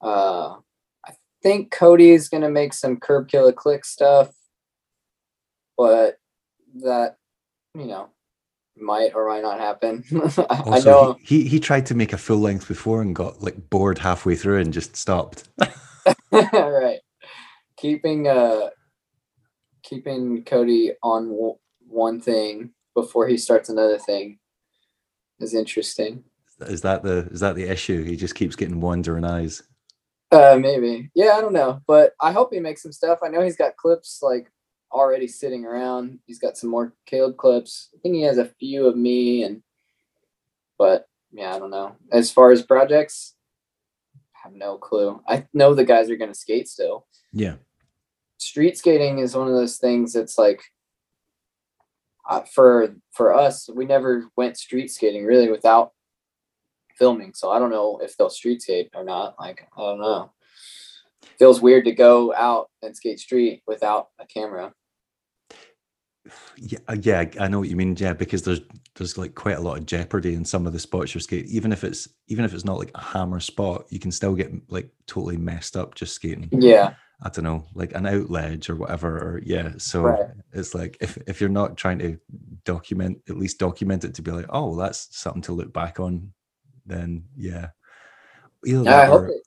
Uh, I think Cody is gonna make some curb killer click stuff, but that, you know, might or might not happen. I I know. he, he tried to make a full length before and got like bored halfway through and just stopped. right. Keeping uh keeping Cody on one thing before he starts another thing is interesting. is that the is that the issue? He just keeps getting wandering eyes. Uh maybe. Yeah, I don't know, but I hope he makes some stuff. I know he's got clips like already sitting around. He's got some more Caleb clips. I think he has a few of me and but yeah, I don't know. As far as projects, I have no clue. I know the guys are going to skate still. Yeah. street skating is one of those things that's like uh, for for us we never went street skating really without filming so i don't know if they'll street skate or not like i don't know feels weird to go out and skate street without a camera Yeah, uh, yeah, I I know what you mean. Yeah, because there's there's like quite a lot of jeopardy in some of the spots you're skating. Even if it's even if it's not like a hammer spot, you can still get like totally messed up just skating. yeah I don't know, like an out ledge or whatever. Or yeah, so Right. it's like if if you're not trying to document, at least document it to be like, oh, that's something to look back on. Then yeah, either i that hope or it,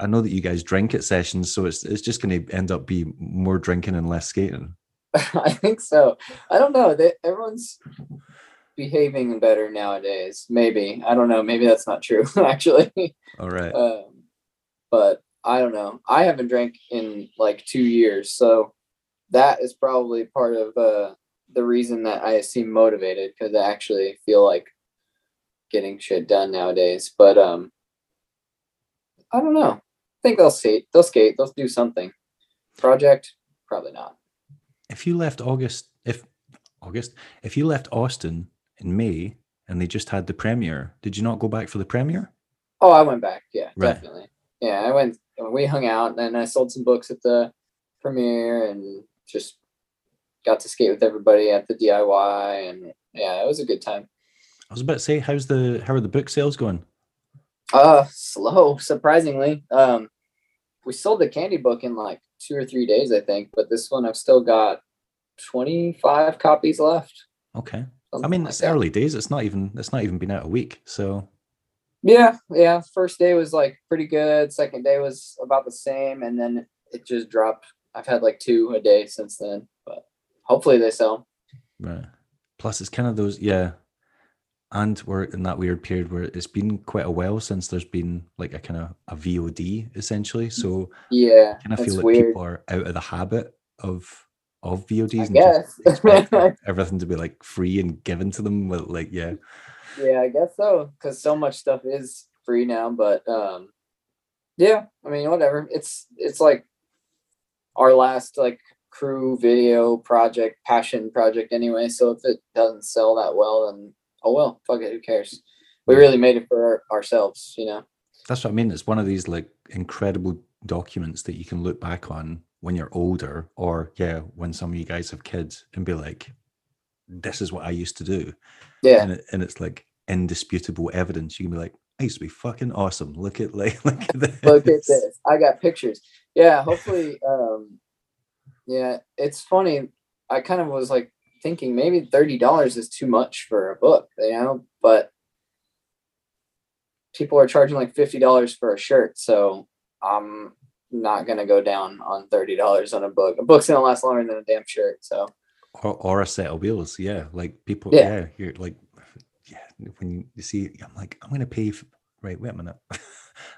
I know that you guys drink at sessions, so it's it's just going to end up be more drinking and less skating. i think so i don't know they, everyone's behaving better nowadays maybe i don't know maybe that's not true actually All right. um, but I don't know. I haven't drank in like two years, so that is probably part of uh, the reason that I seem motivated because I actually feel like getting shit done nowadays. But um, I don't know. I think they'll skate. They'll skate. They'll do something. Project, probably not. if you left August, if August, if you left Austin in May and they just had the premiere, did you not go back for the premiere? Oh, I went back. Yeah, Right. definitely. Yeah, I went. We hung out, and I sold some books at the premiere, and just got to skate with everybody at the DIY, and yeah, it was a good time. I was about to say, how's the how are the book sales going? Uh, slow, surprisingly. Um, we sold the candy book in like two or three days, I think, but this one I've still got twenty five copies left. Okay. I mean, like it's that. early days. It's not even it's not even been out a week. So Yeah, yeah. First day was like pretty good. Second day was about the same, and then it just dropped. I've had like two a day since then, but hopefully they sell. right. Plus, it's kind of those yeah. And we're in that weird period where it's been quite a while since there's been like a kind of a VOD essentially. Mm, so Yeah, kind of feel like weird. people are out of the habit of of VODs I and guess. everything to be like free and given to them. With like yeah, yeah, I guess so. Because so much stuff is free now, but um, Yeah, I mean, whatever. It's it's like our last like crew video project, passion project anyway. So if it doesn't sell that well, then oh well, fuck it, who cares? We really made it for our, ourselves, you know. That's what I mean. It's one of these like incredible documents that you can look back on when you're older, or yeah, when some of you guys have kids and be like, "This is what I used to do." Yeah, and, it, and it's like indisputable evidence. You can be like, I used to be fucking awesome. Look at like look at this. look at this. I got pictures. Yeah, hopefully um yeah, it's funny. I kind of was like thinking maybe $30 is too much for a book, you know, but people are charging like $50 for a shirt, so I'm not going to go down on $30 on a book. A book's going to last longer than a damn shirt, so or, or a set of wheels, yeah. Like people, yeah, yeah you're like when you see, I'm like, I'm going to pay. For, right, wait a minute.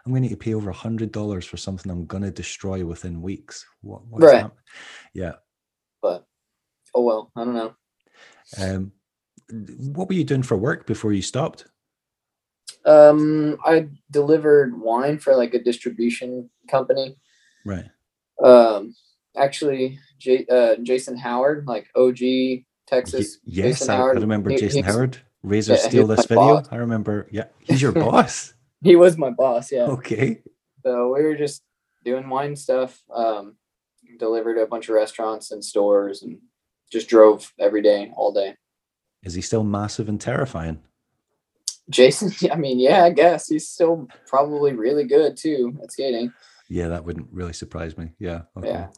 I'm going to pay over a hundred dollars for something I'm going to destroy within weeks. What? right. That? Yeah. But oh well, I don't know. Um, what were you doing for work before you stopped? Um, I delivered wine for like a distribution company. Right. Um, actually, J- uh, Jason Howard, like OG Texas. Y- yes, Jason I, Howard, I remember he, Jason Howard. Razor yeah, steal this video. Boss. I remember. Yeah, he's your boss. he was my boss. Yeah. Okay. So we were just doing wine stuff. Um, delivered a bunch of restaurants and stores, and just drove every day, all day. Is he still massive and terrifying? Jason, I mean, yeah, I guess he's still probably really good too at skating. Yeah, that wouldn't really surprise me. Yeah. Okay. Yeah.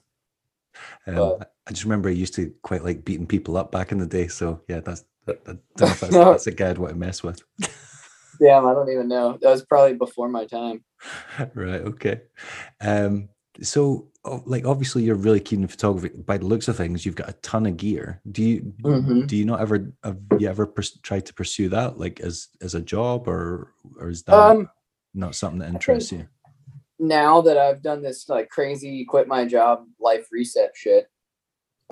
Um, I just remember I used to quite like beating people up back in the day. So yeah, that's that, that, that's, that's, a guy I'd to mess with. Damn, I don't even know. That was probably before my time. right. Okay. Um. So, like, obviously, you're really keen in photography. By the looks of things, you've got a ton of gear. Do you mm-hmm. do you not ever have you ever pers- tried to pursue that, like, as as a job, or or is that um, not something that interests you? Now that I've done this like crazy quit my job life reset shit,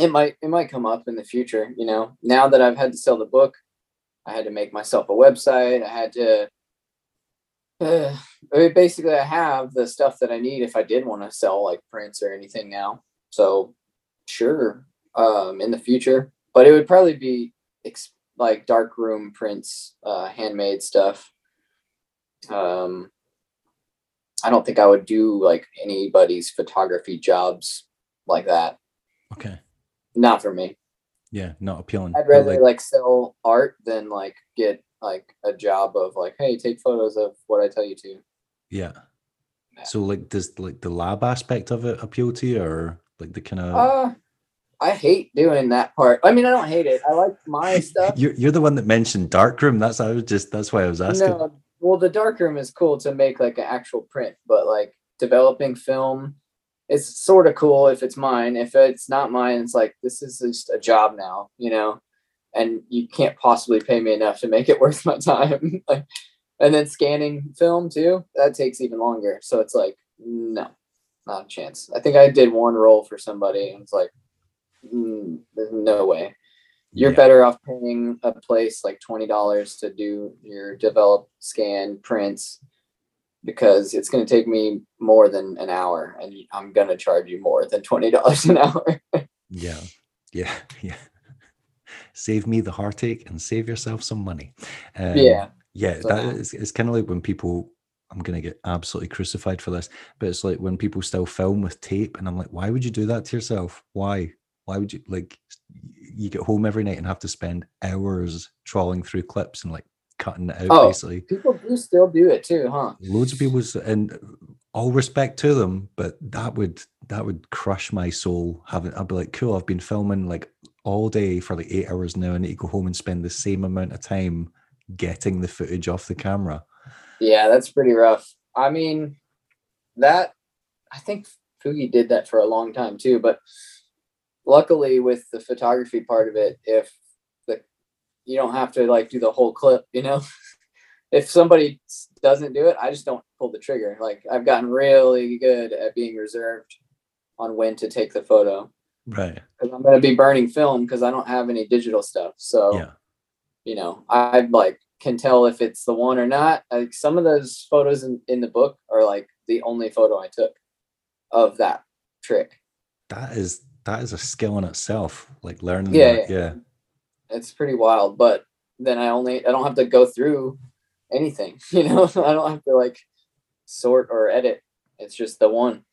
it might it might come up in the future you know? Now that i've had to sell the book i had to make myself a website i had to uh, basically i have the stuff that i need if i did want to sell like prints or anything now. So sure um in the future. But it would probably be ex- like dark room prints uh handmade stuff. Um i don't think i would do like anybody's photography jobs like that. Okay not for me. Yeah, not appealing. I'd rather like, like, sell art than like get like a job of like, hey, take photos of what I tell you to. Yeah. yeah. So like does like the lab aspect of it appeal to you or like the kind of uh I hate doing that part. I mean, I don't hate it. I like my stuff. you're, you're the one that mentioned darkroom. That's I was just that's why I was asking. No, well, the darkroom is cool to make like an actual print, but like developing film it's sort of cool if it's mine. If it's not mine, it's like this is just a job now, you know, and you can't possibly pay me enough to make it worth my time. like, and then scanning film too, that takes even longer. So it's like, no, not a chance. I think I did one roll for somebody, and it's like, mm, there's no way. You're yeah. better off paying a place like twenty dollars to do your develop, scan, prints, because it's going to take me more than an hour and I'm going to charge you more than $20 an hour. yeah. Yeah. Yeah. Save me the heartache and save yourself some money. Um, yeah. Yeah. So, that is, it's kind of like when people, I'm going to get absolutely crucified for this, but it's like when people still film with tape and I'm like, why would you do that to yourself? Why? Why would you like, you get home every night and have to spend hours trawling through clips and like cutting it out oh, basically. People do still do it too, huh? Loads of people and all respect to them, but that would that would crush my soul. Having I'd be like, cool, I've been filming like all day for like eight hours now. I need to go home and spend the same amount of time getting the footage off the camera. Yeah, that's pretty rough. I mean, that I think Fugi did that for a long time too, but luckily with the photography part of it, if you don't have to like do the whole clip, you know. if somebody doesn't do it, I just don't pull the trigger. Like I've gotten really good at being reserved on when to take the photo. Right. Because I'm going to be burning film because I don't have any digital stuff. So, yeah. you know, I like can tell if it's the one or not. Like some of those photos in, in the book are like the only photo I took of that trick. That is that is a skill in itself. Like learning Yeah, that. Yeah. It's pretty wild, but then I only I don't have to go through anything, you know. I don't have to like sort or edit. It's just the one.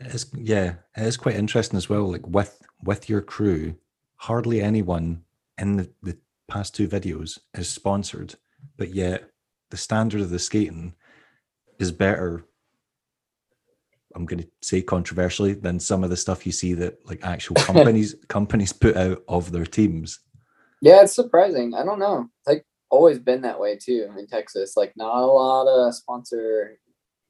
It's yeah, it is quite interesting as well. Like with with your crew, hardly anyone in the, the past two videos is sponsored, but yet the standard of the skating is better. I'm going to say controversially than some of the stuff you see that like actual companies companies put out of their teams. Yeah, it's surprising. I don't know. It's like always been that way too in Texas. Like not a lot of sponsor,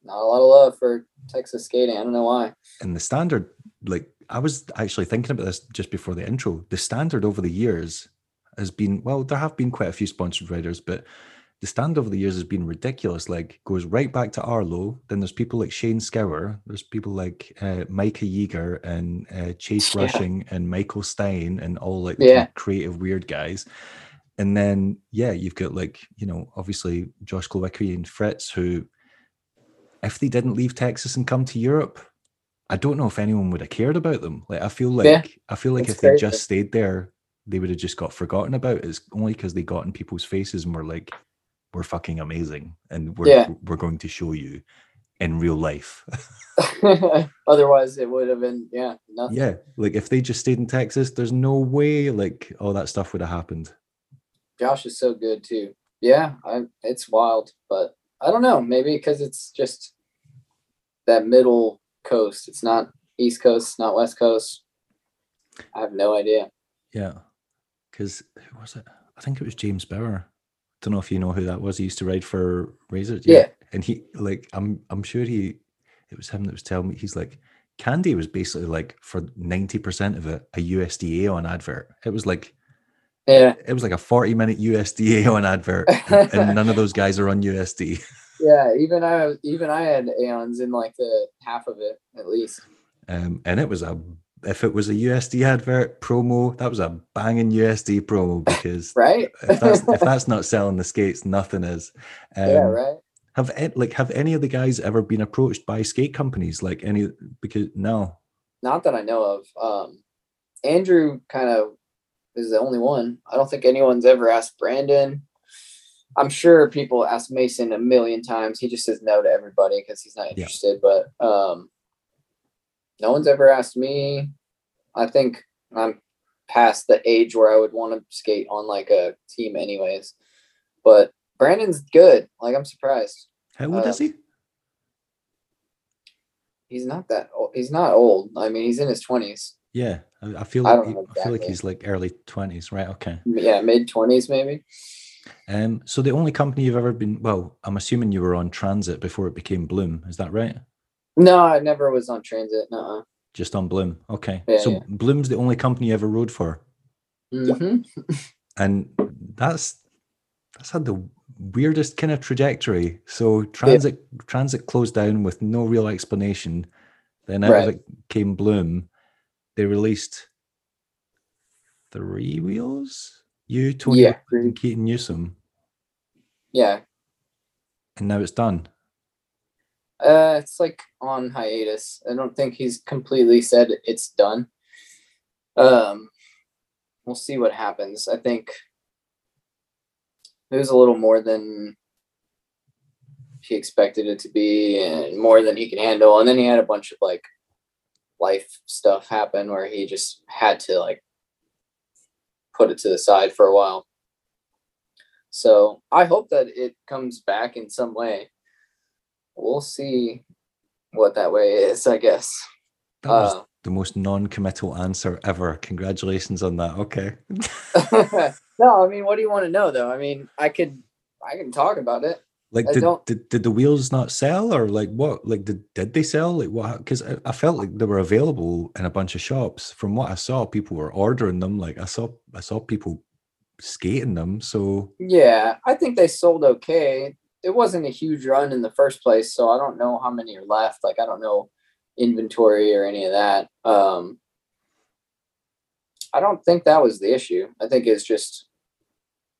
not a lot of love for Texas skating. I don't know why. And the standard, like I was actually thinking about this just before the intro. The standard over the years has been well, there have been quite a few sponsored riders, but the stand over the years has been ridiculous. Like goes right back to Arlo. Then there's people like Shane Scour. There's people like uh, Micah Yeager and uh, Chase Yeah. Rushing and Michael Stein and all like Yeah. creative weird guys. And then yeah, you've got like you know obviously Josh Glowicki and Fritz who, if they didn't leave Texas and come to Europe, I don't know if anyone would have cared about them. Like I feel like Yeah, I feel like it's if they just stayed there, they would have just got forgotten about. It's only because they got in people's faces and were like, "We're fucking amazing, and we're Yeah. we're going to show you in real life." Otherwise, it would have been yeah nothing. yeah, like if they just stayed in Texas, there's no way like all that stuff would have happened. Josh is so good too. Yeah, I, it's wild, but I don't know. Maybe because it's just that middle coast. It's not East Coast, not West Coast. I have no idea. Yeah, because who was it? I think it was James Bauer. Don't know if you know who that was. He used to ride for Razor. Yeah. and he like I'm I'm sure he it was him that was telling me he's like Candy was basically like for ninety percent of it a USD Aeon advert. It was like Yeah, it was like a forty minute USDA on advert, and, and none of those guys are on USD. yeah. Even I, even I had Aeons in like the half of it at least. Um, and it was a if it was a USD advert promo, that was a banging USD promo because Right? if that's if that's not selling the skates, nothing is. Um, yeah, right. Have like have any of the guys ever been approached by skate companies? Like any because no, Not that I know of. Um, Andrew kind of is the only one. I don't think anyone's ever asked Brandon. I'm sure people ask Mason a million times. He just says no to everybody because he's not Yeah. interested. But um, no one's ever asked me. I think I'm past the age where I would want to skate on like a team, anyways. But Brandon's good. Like I'm surprised. how old is Uh, he? He's not that. Old. He's not old. I mean, he's in his twenties. Yeah, I, feel I like he- know I feel like he's like early twenties, right? Okay. Yeah, mid twenties maybe. Um, so the only company you've ever been well, I'm assuming you were on Transit before it became Bloom. Is that right? No, I never was on transit. No. Just on Bloom. Okay. Yeah, so yeah. Bloom's the only company you ever rode for, hmm and that's that's had the weirdest kind of trajectory. So Transit Transit closed down with no real explanation. Then out of it came Bloom. They released three wheels. You, Tony, Yeah, and Keaton Newsom, Yeah. and now it's done. Uh, it's like on hiatus. I don't think he's completely said it's done. Um, we'll see what happens. I think it was a little more than he expected it to be, and more than he can handle. And then he had a bunch of like life stuff happen where he just had to like put it to the side for a while. So I hope that it comes back in some way. We'll see what that way is, I guess. That was Uh, the most non-committal answer ever. Congratulations on that. Okay. no, I mean, what do you want to know though? I mean, I could, I can talk about it. Like, did, did did the wheels not sell, or like what? Like, did did they sell? Like, what? Because I, I felt like they were available in a bunch of shops. From what I saw, people were ordering them. Like, I saw I saw people skating them. So Yeah, I think they sold okay. It wasn't a huge run in the first place, so I don't know how many are left. Like, I don't know inventory or any of that. Um, I don't think that was the issue. I think it's just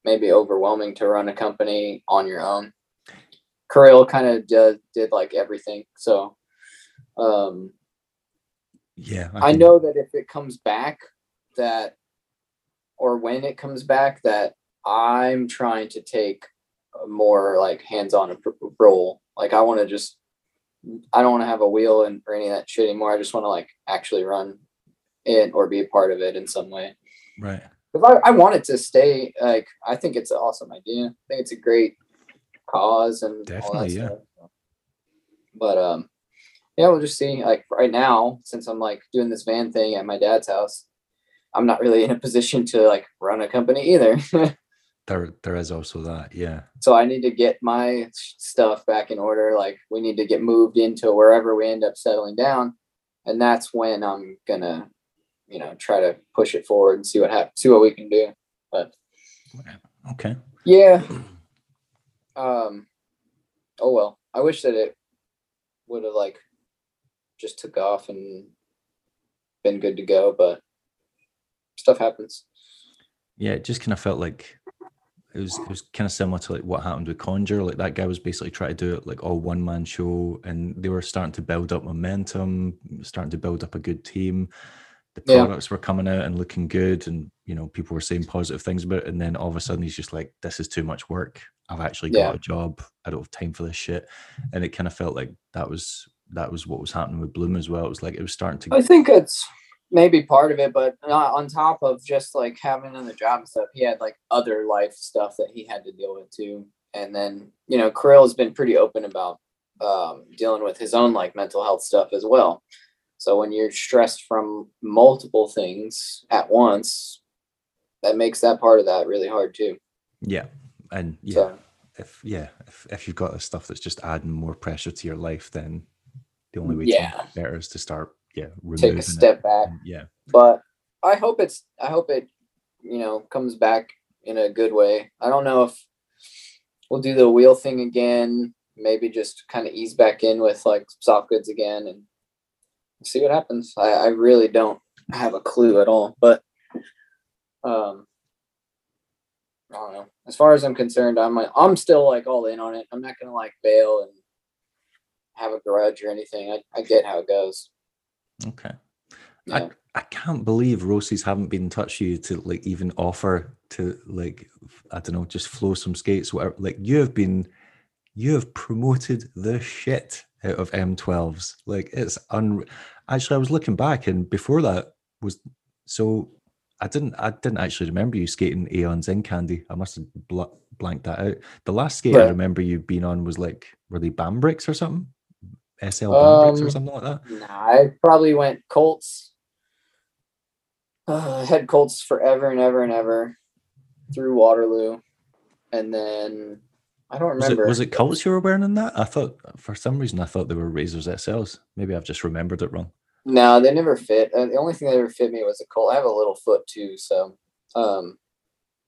maybe overwhelming to run a company on your own. Kirill kind of did, did like everything. So um yeah, I, I know that if it comes back that or when it comes back that I'm trying to take more like hands-on role. Like I want to just I don't want to have a wheel and or any of that shit anymore. I just want to like actually run it or be a part of it in some way. Right. Because I, I want it to stay like I think it's an awesome idea. I think it's a great cause and definitely yeah. Stuff. But um yeah, we'll just see. Like right now, since I'm like doing this van thing at my dad's house, I'm not really in a position to like run a company either. there there is also that yeah. So i need to get my stuff back in order like we need to get moved into wherever we end up settling down. And that's when i'm gonna you know try to push it forward and see what happens see what we can do but okay. Yeah. Um oh well. I wish that it would have like just took off and been good to go but stuff happens. Yeah it just kind of felt like it was it was kind of similar to like what happened with Conjure. Like that guy was basically trying to do it like all one man show, and they were starting to build up momentum, starting to build up a good team. The products yeah. were coming out and looking good, and you know people were saying positive things about it. And then all of a sudden, he's just like, "This is too much work. I've actually got yeah. a job. I don't have time for this shit." And it kind of felt like that was that was what was happening with Bloom as well. It was like it was starting to. I think it's maybe part of it, but not on top of just like having another job and stuff, he had like other life stuff that he had to deal with too. And then, you know, Krill has been pretty open about um, dealing with his own like mental health stuff as well. So when you're stressed from multiple things at once, that makes that part of that really hard too. Yeah. And yeah, so, if yeah, if, if you've got the stuff that's just adding more pressure to your life, then the only way yeah. to better is to start yeah take a step it. back yeah but i hope it's i hope it you know comes back in a good way i don't know if we'll do the wheel thing again maybe just kind of ease back in with like soft goods again and see what happens i, I really don't have a clue at all but um I don't know. As far as I'm concerned, I'm like, I'm still like all in on it. I'm not gonna like bail and have a grudge or anything. I, I get how it goes. Okay. Yeah. I, I can't believe Roces haven't been in touch with you to like even offer to like I don't know, just flow some skates, whatever. Like you have been you have promoted the shit out of M12s. Like it's un actually I was looking back and before that was so I didn't I didn't actually remember you skating Aeons in Candy. I must have bl- blanked that out. The last skate I remember you being on was like were they Bambricks or something? SL um, or something like that? Nah, I probably went Colts. Uh, had Colts forever and ever and ever through Waterloo, and then I don't remember. Was it, was it Colts you were wearing in that? I thought for some reason I thought they were Razors SLs. Maybe I've just remembered it wrong. No, they never fit. Uh, the only thing that ever fit me was a Colt. I have a little foot too, so um,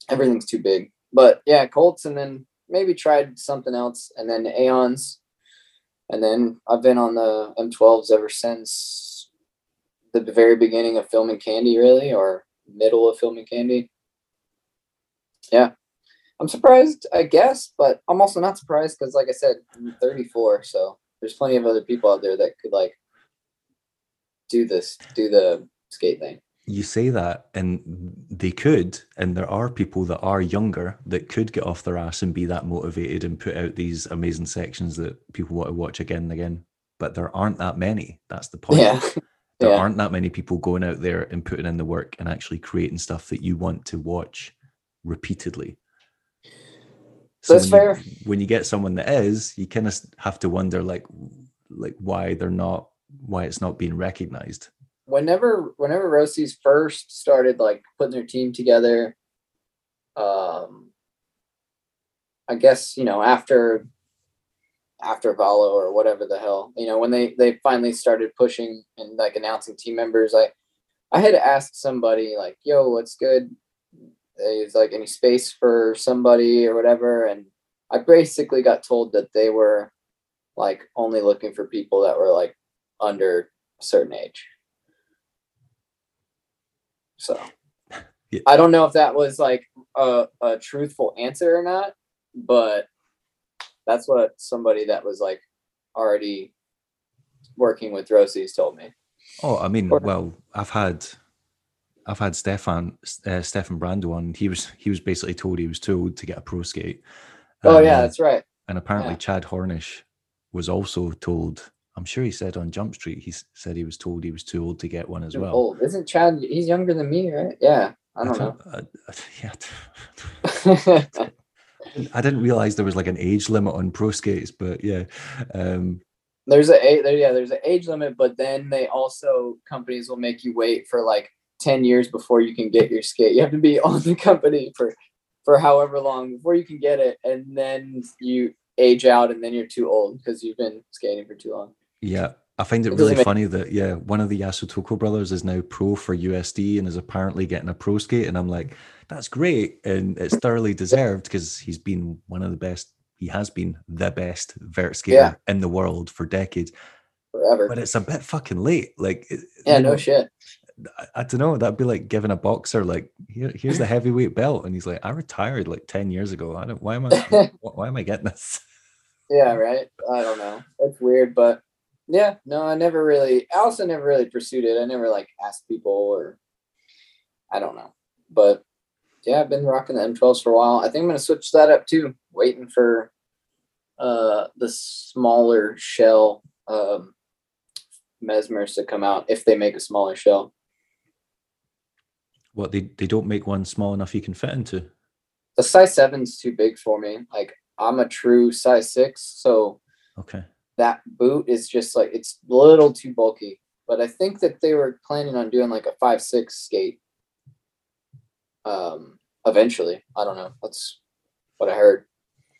everything's too big. But yeah, Colts, and then maybe tried something else, and then Aeons and then I've been on the M12s ever since the very beginning of filming Candy, really, or middle of filming Candy. Yeah, I'm surprised, I guess, but I'm also not surprised because, like I said, I'm 34, so there's plenty of other people out there that could like do this, do the skate thing you say that and they could and there are people that are younger that could get off their ass and be that motivated and put out these amazing sections that people want to watch again and again. But there aren't that many. That's the point. Yeah. there yeah. aren't that many people going out there and putting in the work and actually creating stuff that you want to watch repeatedly. So that's when fair. you, when you get someone that is you kind of have to wonder like like why they're not why it's not being recognized whenever whenever Roces first started like putting their team together, um, I guess you know after after Valo or whatever the hell, you know, when they they finally started pushing and like announcing team members, I I had asked somebody like, "Yo, what's good? Is like any space for somebody or whatever?" And I basically got told that they were like only looking for people that were like under a certain age. So Yeah. I don't know if that was like a, a truthful answer or not, but that's what somebody that was like already working with Roces told me. Oh, I mean, well, I've had, I've had Stefan, uh, Stefan Brando on. He was he was basically told he was too old to get a pro skate. Oh yeah, Um, that's right. and apparently yeah. Chad Hornish was also told. I'm sure he said on Jump Street he said he was told he was too old to get one as Too well. old. Isn't Chad? He's younger than me, right? Yeah. I don't know. thought- I- I- yeah, I didn't realize there was like an age limit on pro skates, but yeah, um, there's a a- there, yeah there's an age limit but then they also companies will make you wait for like 10 years before you can get your skate you have to be on the company for for however long before you can get it and then you age out and then you're too old because you've been skating for too long yeah. I find it It really make- funny that yeah, one of the Yasutoko brothers is now pro for USD and is apparently getting a pro skate, and I'm like, that's great, and it's thoroughly deserved because he's been one of the best. He has been the best vert skater Yeah. in the world for decades, forever but it's a bit fucking late. Like, yeah you no know, shit I, I don't know. That'd be like giving a boxer like, Here, here's the heavyweight belt, and he's like, I retired like ten years ago. I don't. Why am I? why am I getting this? yeah right i don't know it's weird but yeah no i never really i also never really pursued it. I never like asked people or i don't know. But yeah i've been rocking the m12s for a while. I think i'm going to switch that up too. Waiting for uh the smaller shell um mesmers to come out if they make a smaller shell. What they they don't make one small enough you can fit into. the size seven's too big for me. Like i'm a true size six so Okay. That boot is just like it's a little too bulky. But I think that they were planning on doing like a five six skate. Um, eventually, I don't know. That's what I heard.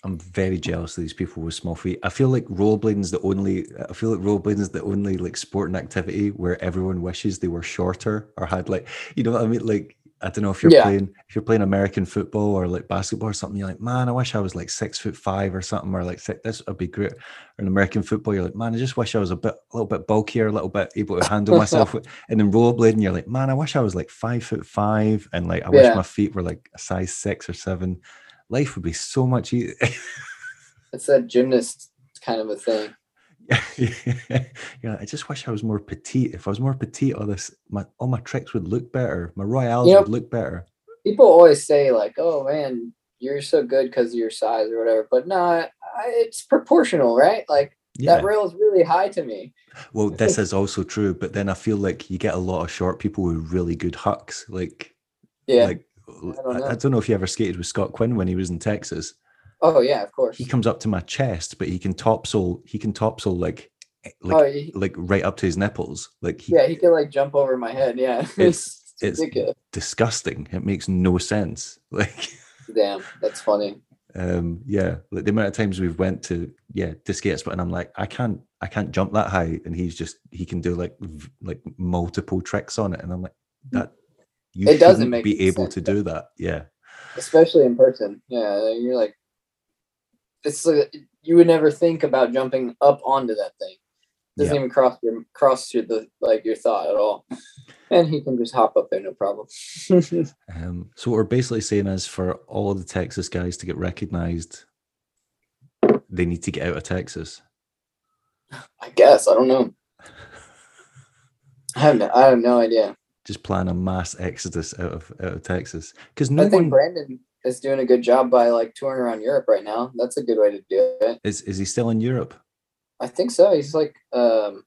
I'm very jealous of these people with small feet. I feel like rollerblading is the only. I feel like rollerblading is the only like sporting activity where everyone wishes they were shorter or had like, you know what I mean? Like I don't know if you're Yeah. playing if you're playing American football or like basketball or something. You're like, man, I wish I was like six foot five or something, or like six, this would be great. Or in American football, you're like, man, I just wish I was a bit, a little bit bulkier, a little bit able to handle myself. and then rollerblading, you're like, man, I wish I was like five foot five, and like I wish my feet were like a size six or seven. Life would be so much easier. It's a gymnast kind of a thing. yeah, I just wish I was more petite. If I was more petite, all this, my all my tricks would look better. My royales would look better. People always say like, "Oh man, you're so good because of your size or whatever," but no, I, it's proportional, right? Like Yeah. that rail is really high to me. well, this is also true, but then I feel like you get a lot of short people with really good hucks. Like, Yeah. like I don't know. I, don't know if you ever skated with Scott Quinn when he was in Texas. Oh yeah, of course. He comes up to my chest, but he can topsoul. He can topsoul like, eh, like, oh he, like right up to his nipples. Like, he, yeah, he can like jump over my head. Yeah, It's- it's, disgusting. It makes no sense. Like. Damn, that's funny. um yeah like the amount of times we've went to yeah to skate spot and i'm like i can't i can't jump that high and he's just he can do like v- like multiple tricks on it and i'm like that you It doesn't make be able sense. to do that yeah especially in person. Yeah, you're like, it's like you would never think about jumping up onto that thing. Doesn't Yeah. even cross your cross your the like your thought at all. And he can just hop up there, no problem. um so what we're basically saying is for all of the texas guys to get recognized they need to get out of texas I guess I don't know. I have no, I have no idea. just plan a mass exodus out of out of texas because no I think one Brandon is doing a good job by like touring around Europe right now. That's a good way to do it. is is he still in europe I think so. He's like, um,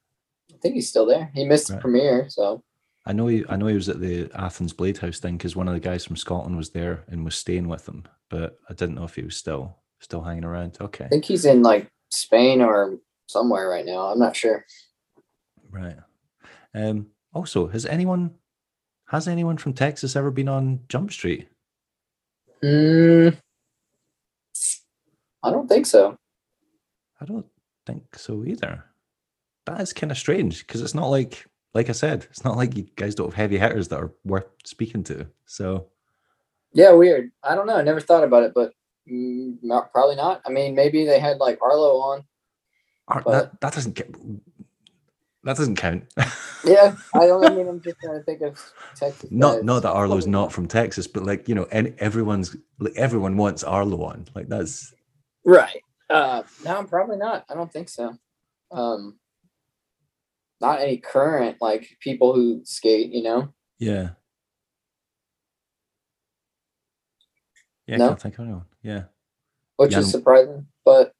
I think he's still there. He missed the premiere, so I know he, I know he was at the Athens Blade House thing because one of the guys from Scotland was there and was staying with him, but I didn't know if he was still still hanging around. Okay, I think he's in like Spain or somewhere right now. I'm not sure. right. Um. Also, has anyone has anyone from Texas ever been on Jump Street? Mm, I don't think so. I don't think so either. That is kind of strange because it's not like like I said, it's not like you guys don't have heavy hitters that are worth speaking to. So Yeah, weird. I don't know. I never thought about it, but mm, not, probably not. I mean, maybe they had like Arlo on. Ar- But- that that doesn't get That doesn't count. Yeah, I don't. I mean, I'm just trying to think of Texas. not not that Arlo's not from Texas, but like you know, and everyone's like everyone wants Arlo on. Like that's Right. Uh, no, I'm probably not. I don't think so. Um, not any current like people who skate. You know. yeah. Yeah, I can't think of anyone. Yeah. which is surprising. But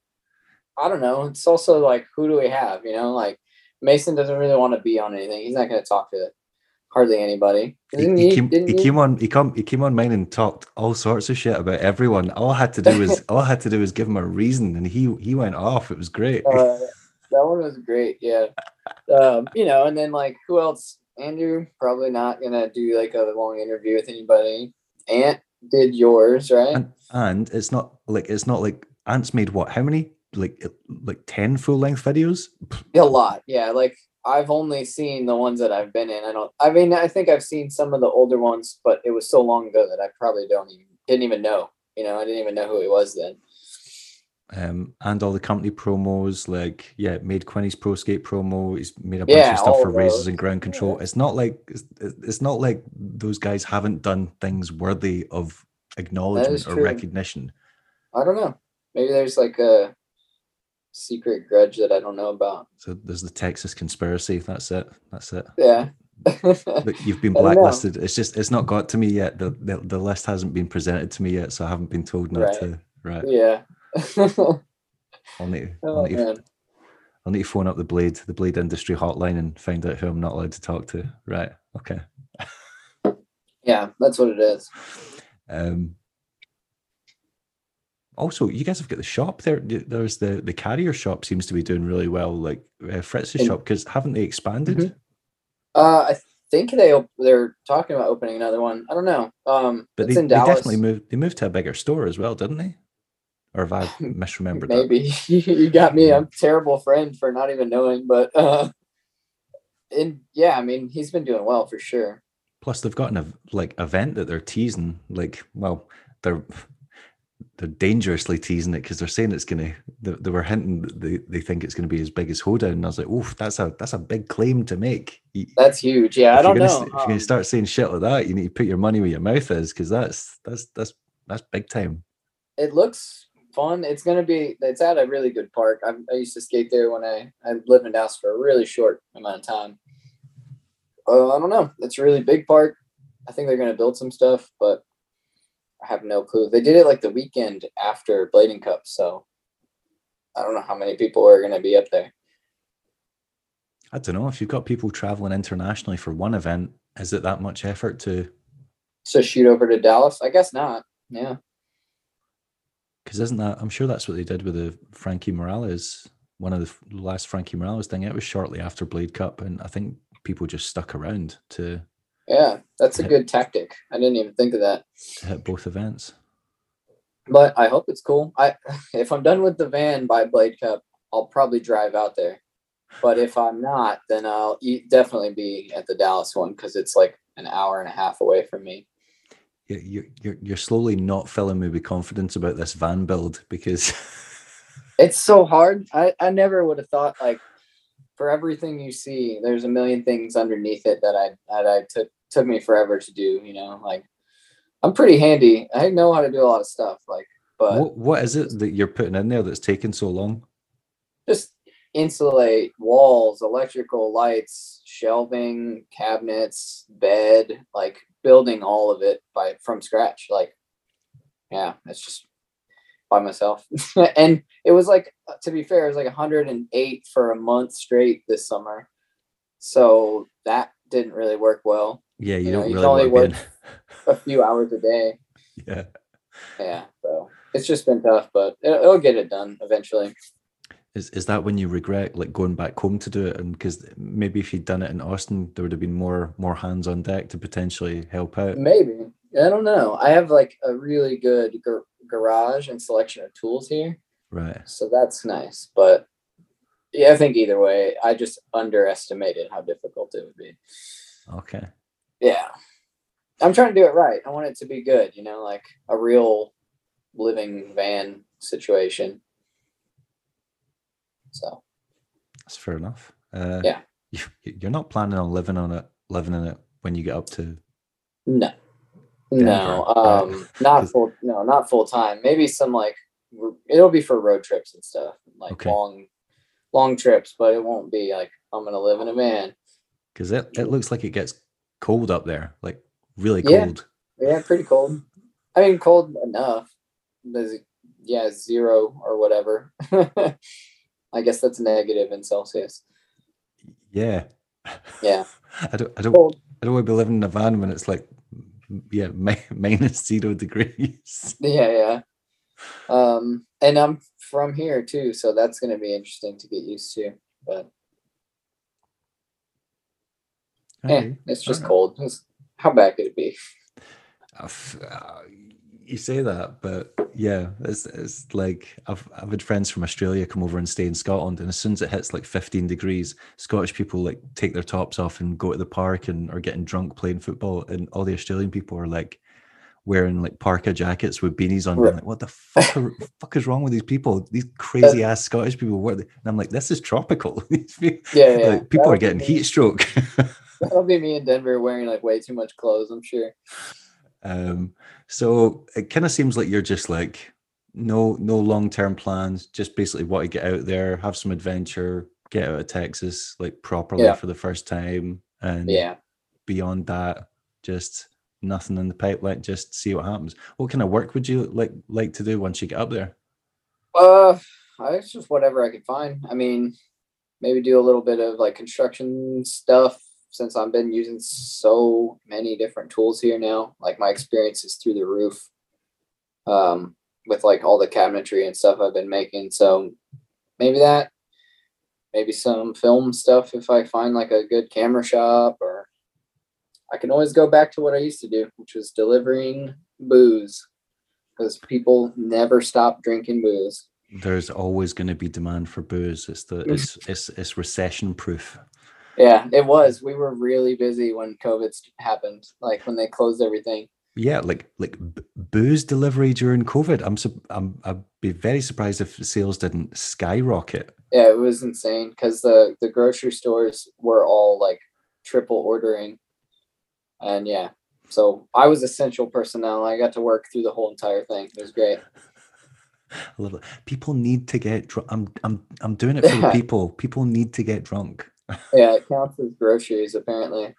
I don't know. It's also like, who do we have? You know, like Mason doesn't really want to be on anything. He's not going to talk to hardly anybody. He, he came, he? came on he come he came on mine and talked all sorts of shit about everyone. All I had to do was all I had to do was give him a reason and he he went off. It was great. Uh, that one was great. Yeah. Um, you know, and then like who else? Andrew probably not gonna do like a long interview with anybody. Ant did yours, right? and and it's not like it's not like Ant's made what how many like like 10 full length videos A lot, yeah. Like I've only seen the ones that I've been in. I don't. I mean, I think I've seen some of the older ones, but it was so long ago that I probably don't even didn't even know. You know, I didn't even know who he was then. um and all the company promos like yeah made Quinny's pro skate promo he's made a bunch Yeah, of stuff for of razors and ground control Yeah. it's not like it's, it's not like those guys haven't done things worthy of acknowledgement or recognition I don't know. Maybe there's like a secret grudge that I don't know about. so there's the Texas conspiracy that's it that's it Yeah. Look, you've been I don't know. blacklisted it's just it's not got to me yet the, the the list hasn't been presented to me yet so I haven't been told not Right. to right yeah. I'll need I'll oh need to. I'll need to phone up the blade, the blade industry hotline, and find out who I'm not allowed to talk to. Right. Okay. Yeah, that's what it is. Um, also, you guys have got the shop there. There's the the carrier shop seems to be doing really well. Like uh, Fritz's In- shop, because haven't they expanded? Mhm. Uh, I think they op- they're talking about opening another one. I don't know. Um, But it's they, they definitely moved. They moved to a bigger store as well, didn't they? Or have I misremembered that? Maybe you got me. I'm a terrible friend for not even knowing, but uh, and yeah, I mean he's been doing well for sure. Plus, they've got an like event that they're teasing. Like, well, they're they're dangerously teasing it because they're saying it's gonna. They, they were hinting that they, they think it's gonna be as big as Hoda, and I was like, oof, that's a that's a big claim to make. That's huge. Yeah, I if you're don't gonna know. if you're gonna Um, start saying shit like that, you need to put your money where your mouth is because that's that's that's that's big time. it looks fun. It's gonna be. It's at a really good park. I, I used to skate there when I I lived in Dallas for a really short amount of time. Uh, I don't know. It's a really big park. I think they're gonna build some stuff, but I have no clue. They did it like the weekend after Blading Cup, so I don't know how many people are gonna be up there. I don't know if you've got people traveling internationally for one event, is it that much effort to? So shoot over to Dallas? I guess not. Yeah. Because isn't that? I'm sure that's what they did with the Frankie Morales. One of the last Frankie Morales thing. It was shortly after Blade Cup, and I think people just stuck around to, Yeah, that's a good tactic. I didn't even think of that. At both events. But I hope it's cool. I if I'm done with the van by Blade Cup, I'll probably drive out there. But if I'm not, then I'll definitely be at the Dallas one because it's like an hour and a half away from me. You- You're you're you're slowly not filling me with confidence about this van build because It's so hard. I, I never would have thought like for everything you see, there's a million things underneath it that I that I took took me forever to do. You know, like I'm pretty handy. I know how to do a lot of stuff. Like, but what what is it that you're putting in there that's taking so long? just insulate walls, electrical lights, shelving, cabinets, bed, like building all of it by from scratch. Like, yeah, it's just by myself. and it was like, to be fair, it was like 108 for a month straight this summer. So that didn't really work well. Yeah, you You know, don't you really only to be A few hours a day. yeah. Yeah. So it's just been tough, but it, it'll get it done eventually. Is is that when you regret like going back home to do it? And because maybe if you'd done it in Austin, there would have been more more hands on deck to potentially help out. Maybe. I don't know. I have like a really good gar- garage and selection of tools here. Right. So that's nice. But yeah, I think either way, I just underestimated how difficult it would be. Okay. Yeah. I'm trying to do it right. I want it to be good, you know, like a real living van situation. So That's fair enough. Uh, Yeah. You, you're not planning on living on it, living in it when you get up to. No, Denver, no, right? um, not full. No, not full time. Maybe some like it'll be for road trips and stuff, like Okay. long, long trips. But it won't be like I'm gonna live in a van. Because it, it looks like it gets cold up there, like really cold. Yeah, pretty cold. I mean, cold enough. There's yeah, zero or whatever. I guess that's negative in Celsius. Yeah. Yeah. I don't. I don't. Cold. I don't want to be living in a van when it's like, yeah, mi- minus zero degrees. Yeah, yeah. Um, and I'm from here too, so that's gonna be interesting to get used to. But eh, it's just cold. It's, how bad could it be? Uh, uh, you say that, but yeah, it's it's like I've I've had friends from Australia come over and stay in Scotland, and as soon as it hits like 15 degrees, Scottish people like take their tops off and go to the park and are getting drunk playing football, and all the Australian people are like wearing like parka jackets with beanies on. Right. Like, what the fuck, are, fuck is wrong with these people? These crazy ass Scottish people. What? And I'm like, this is tropical. People- Yeah, yeah. like, people are getting heat stroke. That'll be me in Denver wearing like way too much clothes. I'm sure. Um, so it kind of seems like you're just like no no long term plans, just basically want to get out there, have some adventure, get out of Texas like properly Yeah. for the first time, and Yeah. beyond that, just nothing in the pipeline. Just see what happens. What kind of work would you like like to do once you get up there? Uh, I it's just whatever I could find. I mean, maybe do a little bit of like construction stuff since I've been using so many different tools here now. Like my experience is through the roof. Um, with like all the cabinetry and stuff I've been making. So maybe that, maybe some film stuff if I find like a good camera shop or I can always go back to what I used to do, which was delivering booze because people never stop drinking booze. There's always going to be demand for booze. It's the it's it's, it's recession proof. Yeah, it was. We were really busy when COVID happened, like when they closed everything. Yeah, like like b- booze delivery during COVID. I'm sup- I'm I'd be very surprised if sales didn't skyrocket. Yeah, it was insane because the the grocery stores were all like triple ordering, and yeah, so I was essential personnel. I got to work through the whole entire thing. It was great. I love it. People need to get drunk. I'm I'm I'm doing it for people. People need to get drunk. Yeah, it counts as groceries apparently.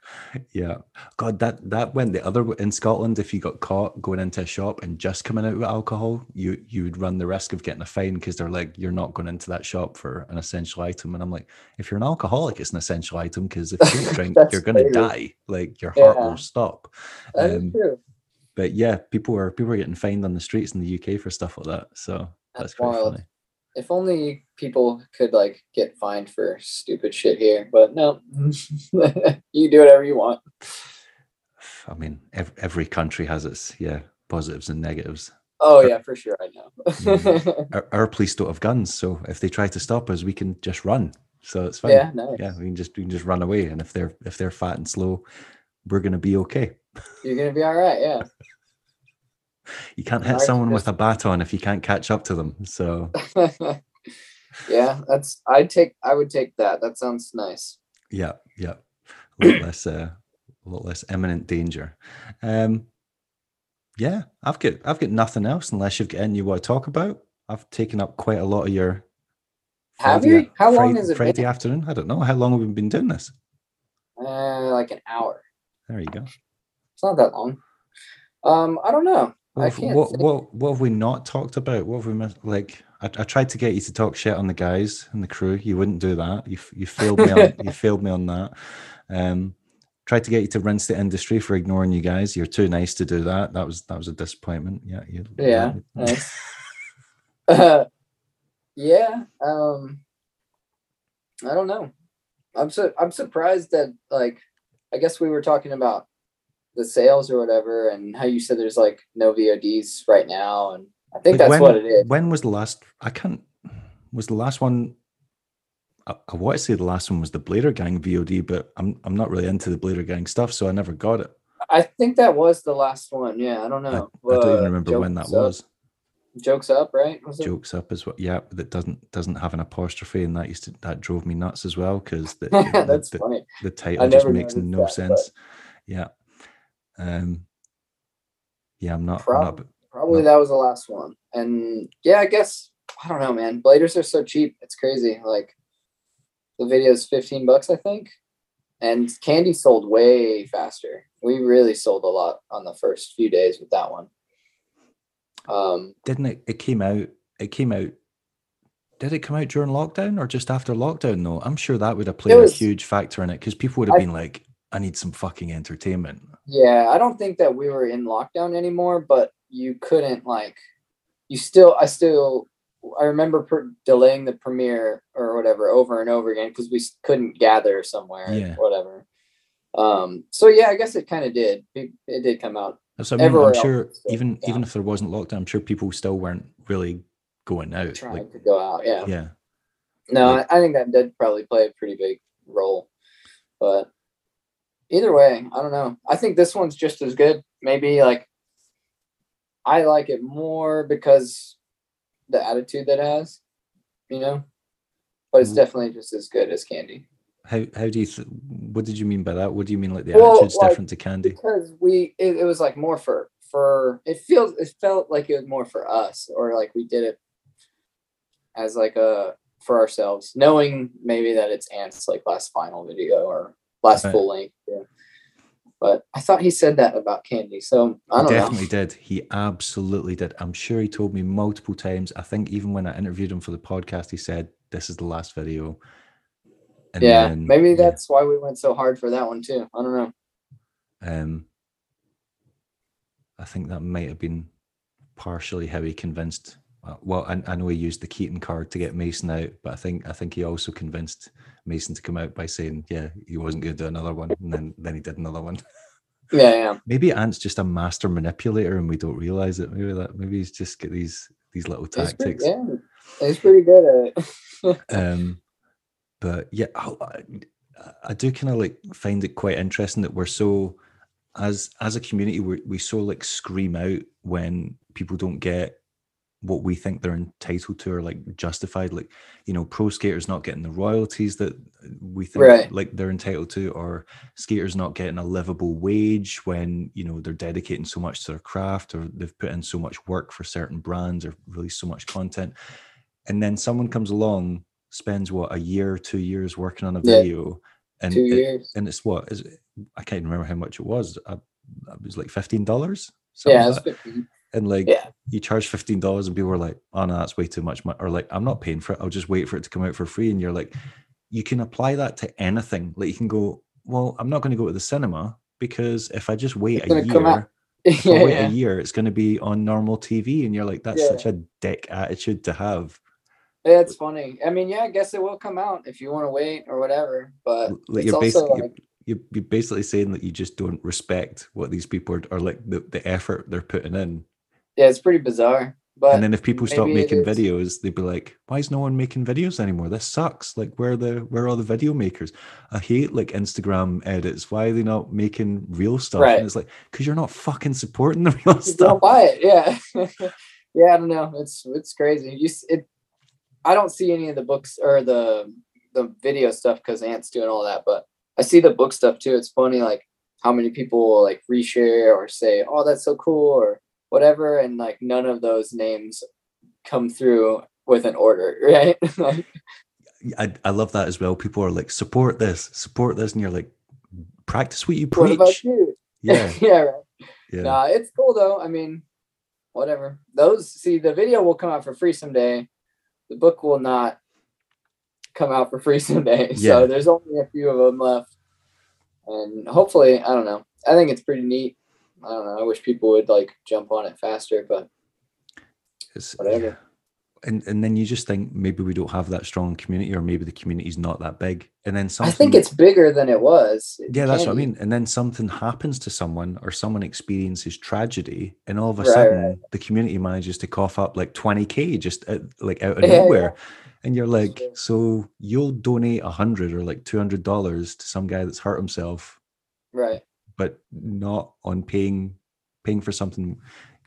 Yeah. God, that that went the other way in Scotland. If you got caught going into a shop and just coming out with alcohol, you you would run the risk of getting a fine because they're like, you're not going into that shop for an essential item. And I'm like, if you're an alcoholic, it's an essential item because if you drink, you're going to die. Like your heart Yeah. will stop. Um, true. But yeah, people are people are getting fined on the streets in the UK for stuff like that. So that's, That's wild. funny. If only people could like get fined for stupid shit here, but no, you do whatever you want. I mean, ev- every country has its yeah positives and negatives. Oh yeah, for sure. I know. Our, our police don't have guns, so if they try to stop us, we can just run. So it's fine. yeah, nice. yeah, we can just we can just run away. And if they're if they're fat and slow, we're gonna be okay. You're gonna be all right. Yeah. You can't hit someone with a baton if you can't catch up to them. So yeah, that's. I'd take. I would take that. That sounds nice. yeah, yeah, a lot less uh, a lot less imminent danger. Um, yeah, I've got I've got nothing else unless you've got anything you want to talk about. I've taken up quite a lot of your. Have Friday- you? How long Friday, has it Friday been? afternoon? I don't know. How long have we been doing this? Uh, like an hour. There you go. It's not that long. Um, I don't know. What, have- what, what, what have we not talked about? What have we missed? Like, I, I tried to get you to talk shit on the guys and the crew. You wouldn't do that. You, you failed me on you failed me on that. Um, tried to get you to rinse the industry for ignoring you guys. You're too nice to do that. That was that was a disappointment. Yeah, you, Yeah, nice. Uh, yeah. Um, I don't know. I'm so I'm surprised that like I guess we were talking about the sales or whatever, and how you said there's like no VODs right now, and I think Like, that's when, what it is. When was the last? I can't. Was the last one? I, I want to say the last one was the Blader Gang VOD, but I'm I'm not really into the Blader Gang stuff, so I never got it. I think that was the last one. Yeah, I don't I, know. I don't Uh, even remember Joe when that Sub- was. Jokes up, right? Was it? jokes up as well. Yeah, that doesn't doesn't have an apostrophe, and that used to that drove me nuts as well because the, the, That's the, funny. the title just makes no that, sense. Yeah. Um. Yeah, I'm not. I'm not Probably No. that was the last one. And yeah, I guess I don't know, man. Bladers are so cheap. It's crazy. Like the video is 15 bucks, I think. And candy sold way faster. We really sold a lot on the first few days with that one. Um, didn't it? It came out. It came out. Did it come out during lockdown or just after lockdown? No, I'm sure that would have played was- a huge factor in it because people would have I- been like, "I need some fucking entertainment." yeah, I don't think that we were in lockdown anymore, but you couldn't like you still I still I remember per- delaying the premiere or whatever over and over again because we couldn't gather somewhere Yeah. or whatever. Um so yeah, I guess it kind of did. It, it did come out. So I mean, I'm else sure even down. even if there wasn't lockdown, I'm sure people still weren't really going out. trying Like, to go out. Yeah. yeah, No, Like- I, I think that did probably play a pretty big role. But either way, I don't know. I think this one's just as good. Maybe like I like it more because the attitude that it has, you know. But it's Mm. definitely just as good as candy. how how do you? Th- what did you mean by that? What do you mean like the Well, attitude's like, different to candy? Because we it, it was like more for for it feels it felt like it was more for us or like we did it as like a for ourselves, knowing maybe that it's Ant's like last final video or last Right. full length. Yeah. But I thought he said that about Candy, so I don't definitely know. did. He absolutely did. I'm sure he told me multiple times. I think even when I interviewed him for the podcast, he said, "This is the last video." And Yeah, then, maybe yeah, that's why we went so hard for that one too. I don't know. Um, I think that might have been partially how he convinced. Uh, Well, I, I know he used the Keaton card to get Mason out, but I think I think he also convinced Mason to come out by saying, "Yeah, he wasn't going to do another one," and then then he did another one. Yeah, yeah. Maybe Ant's just a master manipulator, and we don't realize it. Maybe that maybe he's just got these these little He's pretty, tactics. yeah, he's pretty good at it. um but yeah I, I- I do kind of like find it quite interesting that we're so as as a community we we so like scream out when people don't get what we think they're entitled to or like justified like you know pro skaters not getting the royalties that we think Right. like they're entitled to or skaters not getting a livable wage when you know they're dedicating so much to their craft or they've put in so much work for certain brands or released so much content and then someone comes along spends what a year two years working on a Yeah. video and Two it- and it's what is it, i can't even remember how much it was I, it was like $15 Yeah, like that. 15. And like Yeah. you charge $15 and people are like oh no that's way too much mon-" or like i'm not paying for it i'll just wait for it to come out for free and you're like you can apply that to anything like you can go well i'm not going to go to the cinema because if i just wait It's a gonna come out- year if I wait yeah. a year it's going to be on normal tv and you're like that's Yeah. such a dick attitude to have Yeah, it's funny. I mean, yeah, I guess it will come out if you want to wait or whatever. But like it's you're also basically like, you're, you're basically saying that you just don't respect what these people are or like the, the effort they're putting in yeah, it's pretty bizarre. But and then if people stop making videos they'd be like why is no one making videos anymore this sucks like where are the where are all the video makers i hate like instagram edits why are they not making real stuff Right. and it's like because you're not fucking supporting the real Just stuff don't buy it. Yeah, yeah. I don't know. It's it's crazy. You it. I don't see any of the books or the the video stuff because Ant's doing all that, but I see the book stuff too. It's funny like how many people like reshare or say, "Oh, that's so cool" or whatever, and like none of those names come through with an order, right? Like, I, I love that as well people are like support this support this and you're like practice what you what preach you? yeah yeah, right. yeah Nah, it's cool though. I mean, whatever. Those see the video will come out for free someday. The book will not come out for free someday. Yeah. So there's only a few of them left. And hopefully, I don't know. I think it's pretty neat. I don't know. I wish people would like jump on it faster, but It's, Whatever. yeah. And and then you just think maybe we don't have that strong community, or maybe the community's not that big. And then something I think it's bigger than it was. yeah, that's what I mean. And then something happens to someone, or someone experiences tragedy, and all of a Right, sudden right. the community manages to cough up like twenty k just out, like out of Yeah, yeah. nowhere. And you're like, so you'll donate a hundred or like two hundred dollars to some guy that's hurt himself, Right. But not on paying paying for something.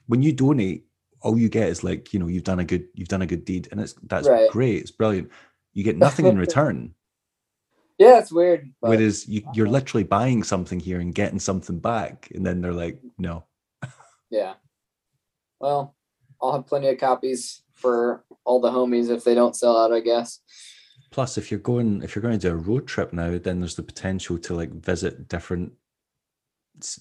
When you donate all you get is like you know you've done a good you've done a good deed and it's that's Right. great it's brilliant you get nothing in return Yeah, it's weird. But whereas you, you're literally buying something here and getting something back and then they're like no yeah. Well, I'll have plenty of copies for all the homies if they don't sell out, I guess. plus if you're going if you're going to do a road trip now then there's the potential to like visit different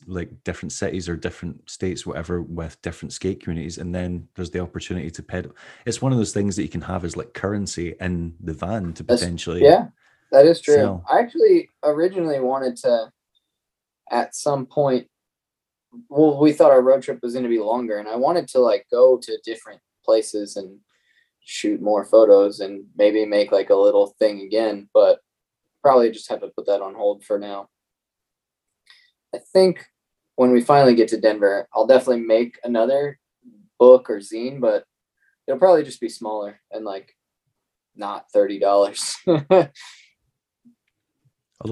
like different cities or different states whatever with different skate communities and then there's the opportunity to pedal it's one of those things that you can have as like currency in the van to That's- potentially Yeah, that is true. sell. I actually originally wanted to, at some point, well, we thought our road trip was going to be longer, and I wanted to like go to different places and shoot more photos and maybe make like a little thing again, but probably just have to put that on hold for now. I think when we finally get to Denver, I'll definitely make another book or zine, but it'll probably just be smaller and like not thirty dollars. Although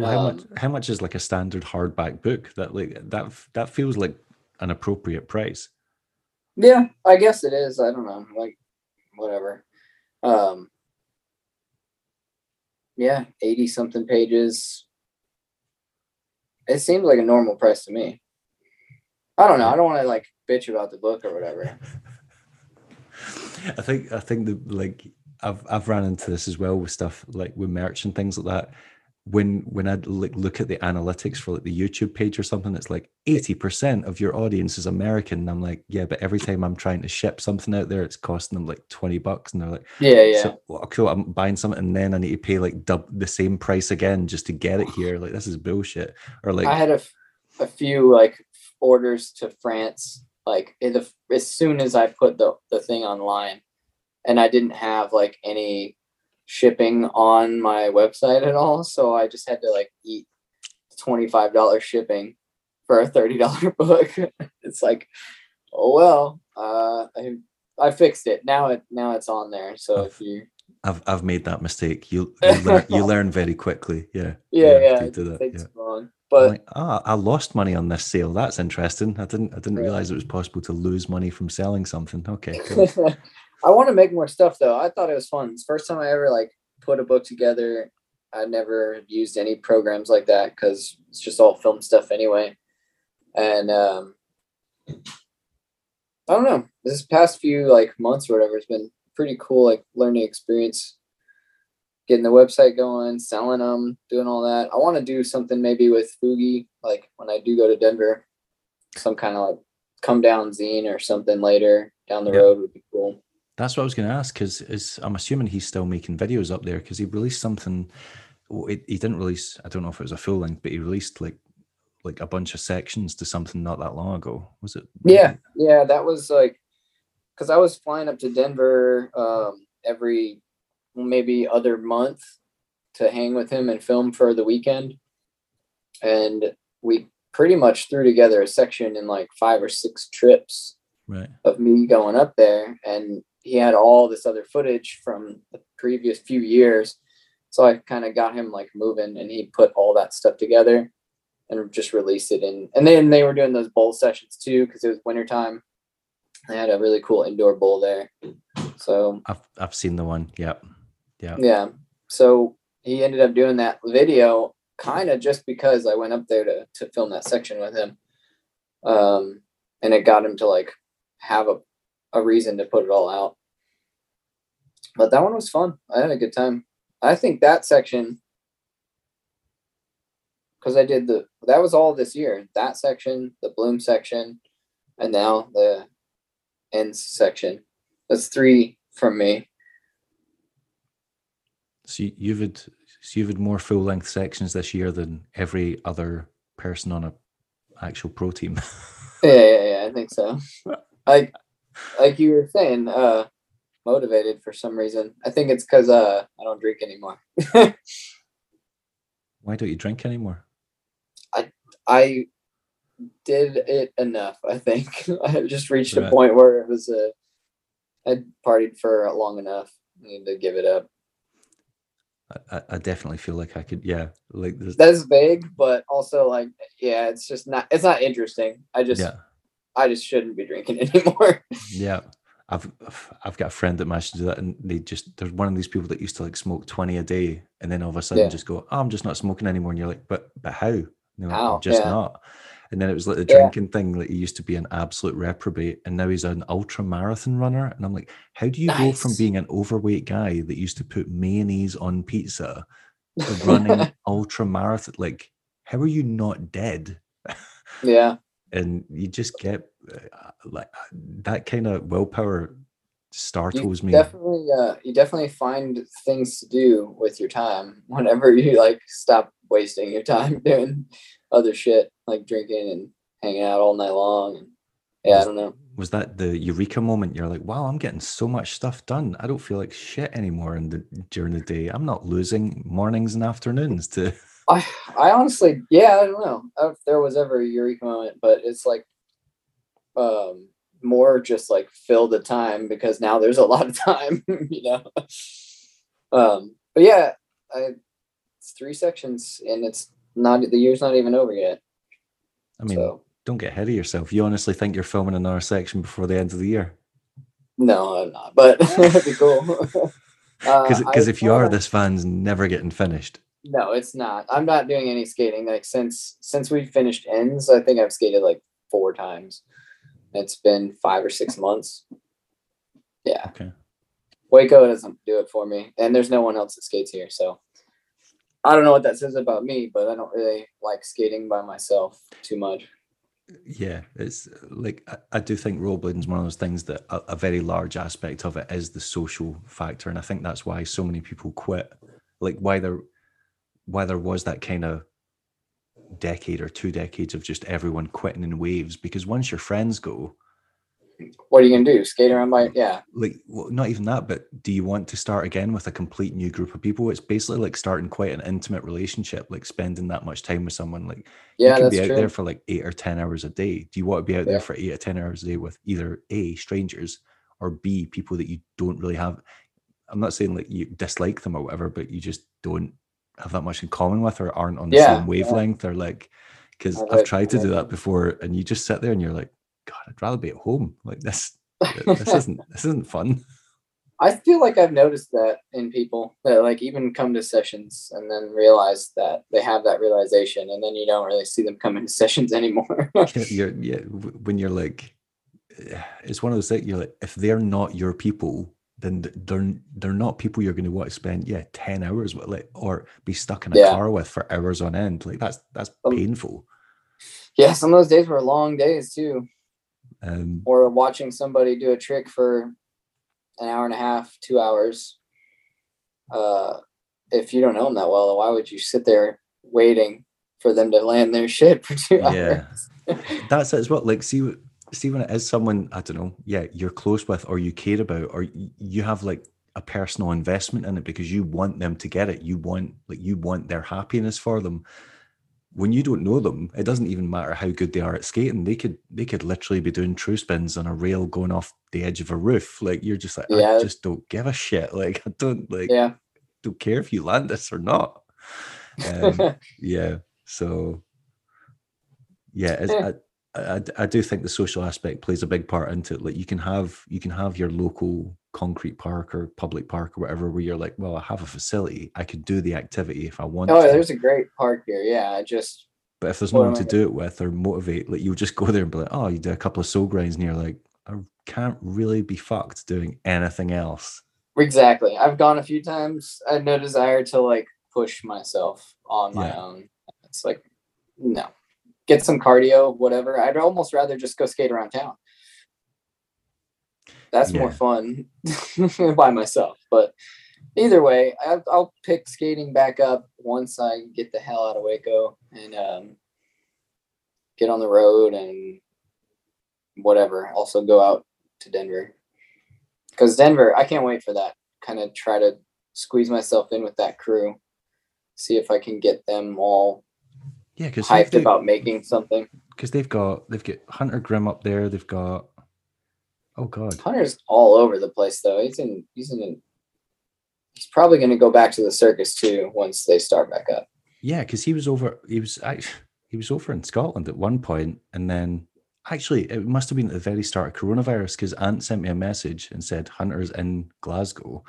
how much Um, how much is like a standard hardback book that like that that feels like an appropriate price. Yeah, I guess it is. I don't know. Like whatever. Um Yeah, 80 something pages. It seems like a normal price to me. I don't know. I don't want to like bitch about the book or whatever. I think I think the like I've I've ran into this as well with stuff like with merch and things like that. When when I like look at the analytics for like the YouTube page or something, it's like eighty percent of your audience is American. And I'm like, yeah, but every time I'm trying to ship something out there, it's costing them like twenty bucks, and they're like, Yeah, yeah. so well, cool, I'm buying something, and then I need to pay like dub the same price again just to get it here. Like this is bullshit. Or like I had a, f- a few like orders to France, like in the, as soon as I put the, the thing online, and I didn't have like any shipping on my website at all, so I just had to like eat twenty five dollars shipping for a thirty dollar book. it's like, oh well, uh, I I fixed it now. It now it's on there. So if you I've I've made that mistake. You you learn, you learn very quickly. Yeah. yeah yeah, do that, takes yeah. long, but like, ah, I lost money on this sale. That's interesting. I didn't I didn't Yeah. realize it was possible to lose money from selling something. Okay. Cool. I want to make more stuff though. I thought it was fun. It's the first time I ever like put a book together. I never used any programs like that because it's just all film stuff anyway. And um I don't know. This past few like months or whatever has been pretty cool, like learning experience. Getting the website going, selling them, doing all that. I want to do something maybe with Fugi, like when I do go to Denver, some kind of like come down zine or something later down the Yeah. road would be cool. That's what I was going to ask because is I'm assuming he's still making videos up there because he released something. It, he didn't release. I don't know if it was a full length, but he released like like a bunch of sections to something not that long ago. Was it? Yeah, yeah, that was like because I was flying up to Denver um, every maybe other month to hang with him and film for the weekend, and we pretty much threw together a section in like five or six trips Right. of me going up there, and he had all this other footage from the previous few years. So I kind of got him like moving, and he put all that stuff together and just released it in. And then they were doing those bowl sessions too because it was wintertime. They had a really cool indoor bowl there. So I've I've seen the one. Yep. Yeah. yeah, so he ended up doing that video kind of just because I went up there to to film that section with him, um, and it got him to like have a a reason to put it all out. But that one was fun. I had a good time. I think that section because I did the that was all this year. That section, the bloom section, and now the ends section. That's three from me. So you- you've had so you've had more full length sections this year than every other person on a actual pro team. Yeah, yeah, yeah, I think so. Like, like you were saying, uh, motivated for some reason. I think it's because uh, I don't drink anymore. Why don't you drink anymore? I I did it enough. I think I just reached a point where it was a. I partied for long enough. I need to give it up. I, I- I definitely feel like I could. Yeah. Like there's, That's vague, but also like, yeah, it's just not. It's not interesting. I just, yeah. I just shouldn't be drinking anymore. Yeah. I've I've got a friend that managed to do that, and they just there's one of these people that used to like smoke twenty a day, and then all of a sudden Yeah. just go, oh, I'm just not smoking anymore, and you're like, but but how? And like, How? Just Yeah. not. And then it was like the Yeah. drinking thing. Like he used to be an absolute reprobate, and now he's an ultra marathon runner. And I'm like, how do you go from being an overweight guy that used to put mayonnaise on pizza to running ultra marathon? Like, how are you not dead? yeah. And you just get uh, like that kind of willpower You startles me. definitely uh you definitely find things to do with your time whenever you like stop wasting your time doing other shit like drinking and hanging out all night long and yeah, I don't know. Was that the eureka moment? You're like, wow, I'm getting so much stuff done. I don't feel like shit anymore in the during the day. I'm not losing mornings and afternoons to. I I honestly, yeah, I don't know if there was ever a eureka moment, but it's like um more just like fill the time because now there's a lot of time, you know. Um, but yeah, I it's three sections and it's not the year's not even over yet. I mean, so don't get ahead of yourself. You honestly think you're filming another section before the end of the year? no, I'm not, but it'd be cool. Uh, Because I if you are, this van's never getting finished. No, it's not. I'm not doing any skating. Like since since we finished ends, I think I've skated like four times. It's been five or six months. Yeah. Okay. Waco doesn't do it for me. And there's no one else that skates here. So I don't know what that says about me, but I don't really like skating by myself too much. Yeah, it's like I, I do think rollerblading is one of those things that a, a very large aspect of it is the social factor, and I think that's why so many people quit. Like why there, why there was that kind of decade or two decades of just everyone quitting in waves because once your friends go, What are you gonna do? Skate around by yeah. like well, not even that, but do you want to start again with a complete new group of people? It's basically like starting quite an intimate relationship, like spending that much time with someone. Like Yeah, you that's be out true. there for like eight or ten hours a day. Do you want to be out there for eight or ten hours a day with either A, strangers, or B, people that you don't really have? I'm not saying like you dislike them or whatever, but you just don't have that much in common with or aren't on the Yeah, same yeah. wavelength or like because I've tried to do that before and you just sit there and you're like, God, I'd rather be at home. Like this this isn't this isn't fun. I feel like I've noticed that in people that like even come to sessions and then realize that they have that realization and then you don't really see them come into sessions anymore. Yeah, you're yeah when you're like eh, it's one of those things you're like if they're not your people then they're they're not people you're going to want to spend yeah 10 hours with like or be stuck in a Yeah. car with for hours on end like that's that's Um, painful yeah, some of those days were long days too. um Or watching somebody do a trick for an hour and a half, two hours. Uh, if you don't know them that well, why would you sit there waiting for them to land their shit for two Yeah. hours? that's it as well like see see when it is someone i don't know yeah you're close with or you care about or you have like a personal investment in it because you want them to get it. You want like you want their happiness for them. When you don't know them it doesn't even matter how good they are at skating. They could they could literally be doing true spins on a rail going off the edge of a roof. Like you're just like Yeah. i just don't give a shit. Like i don't like yeah. don't care if you land this or not. Um, yeah so yeah it's, I, I i do think the social aspect plays a big part into it like you can have you can have your local concrete park or public park or whatever where you're like well i have a facility i could do the activity if i want oh, to there's a great park here. Yeah, I just but if there's no one to do it with or motivate like you'll just go there and be like oh you do a couple of soul grinds and you're like i can't really be fucked doing anything else Exactly. I've gone a few times. I had no desire to like push myself on my Yeah. own. It's like, no. Get some cardio, whatever. I'd almost rather just go skate around town. That's more fun by myself. But either way, I, I'll pick skating back up once I get the hell out of Waco and um, get on the road and whatever. Also go out to Denver because Denver, I can't wait for that. Kind of try to squeeze myself in with that crew, see if I can get them all yeah because hyped about making something. because they've got they've got hunter grim up there they've got oh god Hunter's all over the place though. He's in. He's in. He's probably going to go back to the circus too once they start back up. Yeah, because he was over. He was actually he was over in Scotland at one point, and then actually, it must have been at the very start of coronavirus because Ant sent me a message and said Hunters in Glasgow.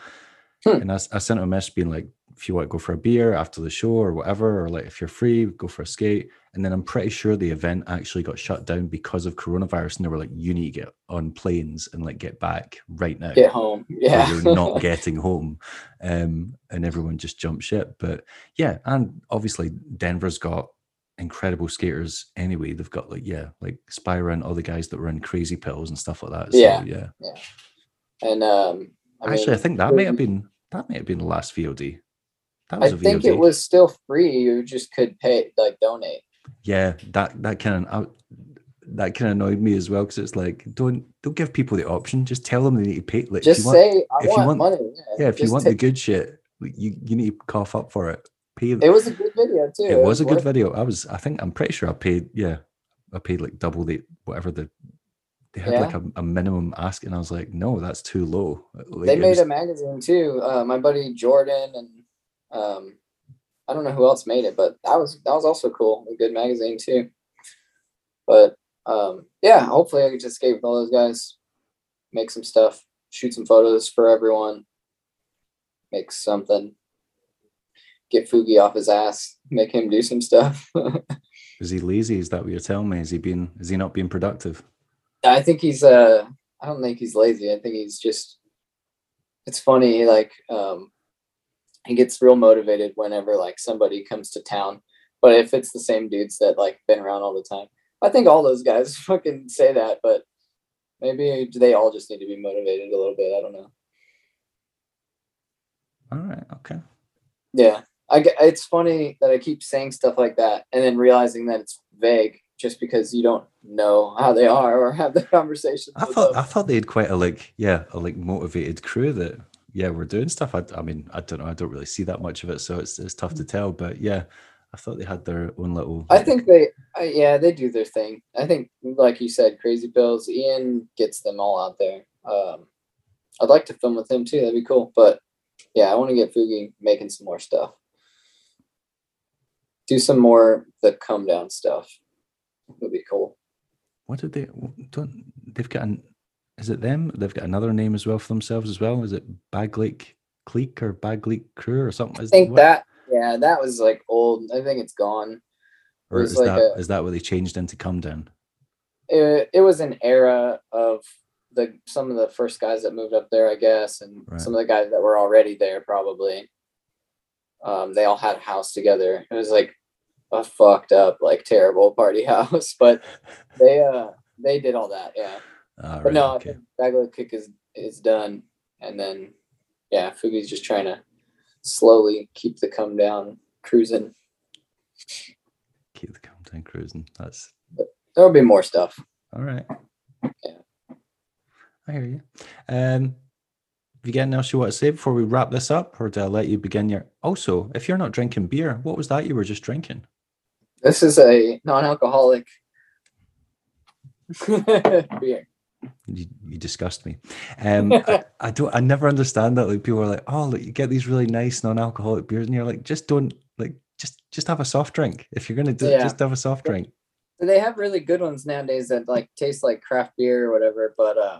Hmm. And I sent him a message being like, if you want to go for a beer after the show or whatever, or like if you're free, go for a skate. And then I'm pretty sure the event actually got shut down because of coronavirus. And they were like, you need to get on planes and like get back right now. Get home. Yeah. you're not getting home. Um, and everyone just jumped ship. But yeah, and obviously Denver's got incredible skaters anyway. They've got like, yeah, like Spyra and all the guys that were in crazy pills and stuff like that. So Yeah. yeah. and um, I Actually, I think that may have been that may have been the last VOD. That I was a think it was still free. You just could pay, like, donate. Yeah, that that kind of that kind of annoyed me as well because it's like don't don't give people the option. Just tell them they need to pay. Like, if Just you want, say, I if you want, want- money. yeah, if you Just want the good shit, you you need to cough up for it. Pay. it was a good video too. it was a good video. I was, I think, I'm pretty sure I paid. Yeah, I paid like double the whatever the. They had like a, a minimum ask, and I was like, no, that's too low. Like, They made was- a magazine too. Uh, my buddy Jordan and um, I don't know who else made it, but that was that was also cool. A good magazine too. But um, yeah, hopefully I can just skate with all those guys, make some stuff, shoot some photos for everyone, make something, get Fugi off his ass, make him do some stuff. Is he lazy? Is that what you're telling me? Is he being? Is he not being productive? I think he's uh I don't think he's lazy. I think he's just it's funny, like um he gets real motivated whenever like somebody comes to town. But if it's the same dudes that like been around all the time. I think all those guys fucking say that, but maybe they all just need to be motivated a little bit. I don't know. All right. Okay. Yeah. I get, it's funny that I keep saying stuff like that and then realizing that it's vague just because you don't know how they are or have the conversation. I thought them. I thought they had quite a like yeah a like motivated crew that yeah we're doing stuff. I, I mean I don't know I don't really see that much of it so it's it's tough to tell. But yeah, I thought they had their own little. I think they, uh, yeah, they do their thing. I think, like you said, Crazy Pills. Ian gets them all out there. Um, I'd like to film with him too. That'd be cool. But yeah, I want to get Fugi making some more stuff. Do some more the come down stuff. Would be cool. What did they don't they've got an is it them? They've got another name as well for themselves as well. Is it Bag Lake Clique or Bag Lake Crew or something? I Is- think that, yeah, that was like old. I think it's gone. or was is like that a- is that what they changed into Come Down? It, it was an era of the some of the first guys that moved up there, I guess, and Right. some of the guys that were already there probably. Um, they all had a house together. It was like a fucked up, like terrible party house, but they uh they did all that, yeah. But right, no, okay. I think Kick is is done, and then yeah, Fugi's just trying to slowly keep the come down cruising. keep the Come Down cruising. That's There'll be more stuff. all right. Yeah. I hear you. Um, have you got anything else you want to say before we wrap this up, or do I let you begin your? Also, if you're not drinking beer, what was that you were just drinking? This is a non-alcoholic beer. You, you disgust me. Um, I, I don't. I never understand that. Like people are like, "Oh, look, you get these really nice non-alcoholic beers," and you're like, "Just don't like, just just have a soft drink. If you're gonna do, Yeah. just have a soft drink." They have really good ones nowadays that like taste like craft beer or whatever. But uh,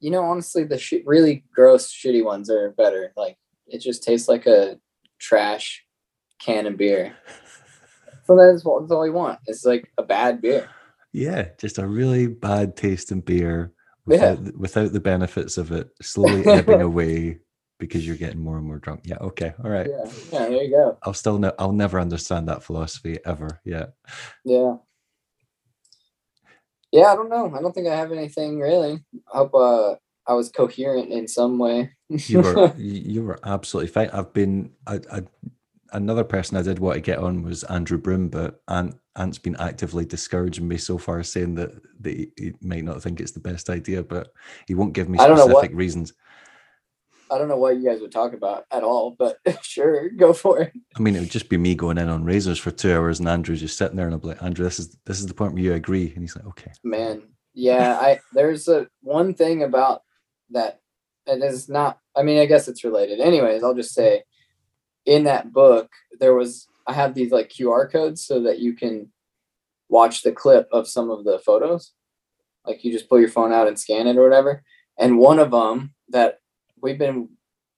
you know, honestly, the sh- really gross, shitty ones are better. Like it just tastes like a trash can of beer. So that's what that's all you want. It's like a bad beer. Yeah, just a really bad tasting beer Yeah. without, without the benefits of it slowly ebbing away because you're getting more and more drunk. Yeah. Okay. All right. Yeah, yeah. There you go. I'll still ne- I'll never understand that philosophy ever. Yeah. Yeah. Yeah, I don't know. I don't think I have anything really. I hope uh, I was coherent in some way. You were you you were absolutely fine. I've been I, I, another person I did want to get on was Andrew Broom, but Ant Ant's been actively discouraging me so far, saying that, that he, he might not think it's the best idea, but he won't give me I what- specific reasons. I don't know what you guys would talk about at all, but sure, go for it. I mean, it would just be me going in on razors for two hours and Andrew just sitting there and I'm like, Andrew, this is this is the point where you agree. And he's like, okay. Man, yeah, I there's a one thing about that and it is not I mean, I guess it's related. Anyways, I'll just say in that book there was I have these like QR codes so that you can watch the clip of some of the photos. Like you just pull your phone out and scan it or whatever. And one of them that we've been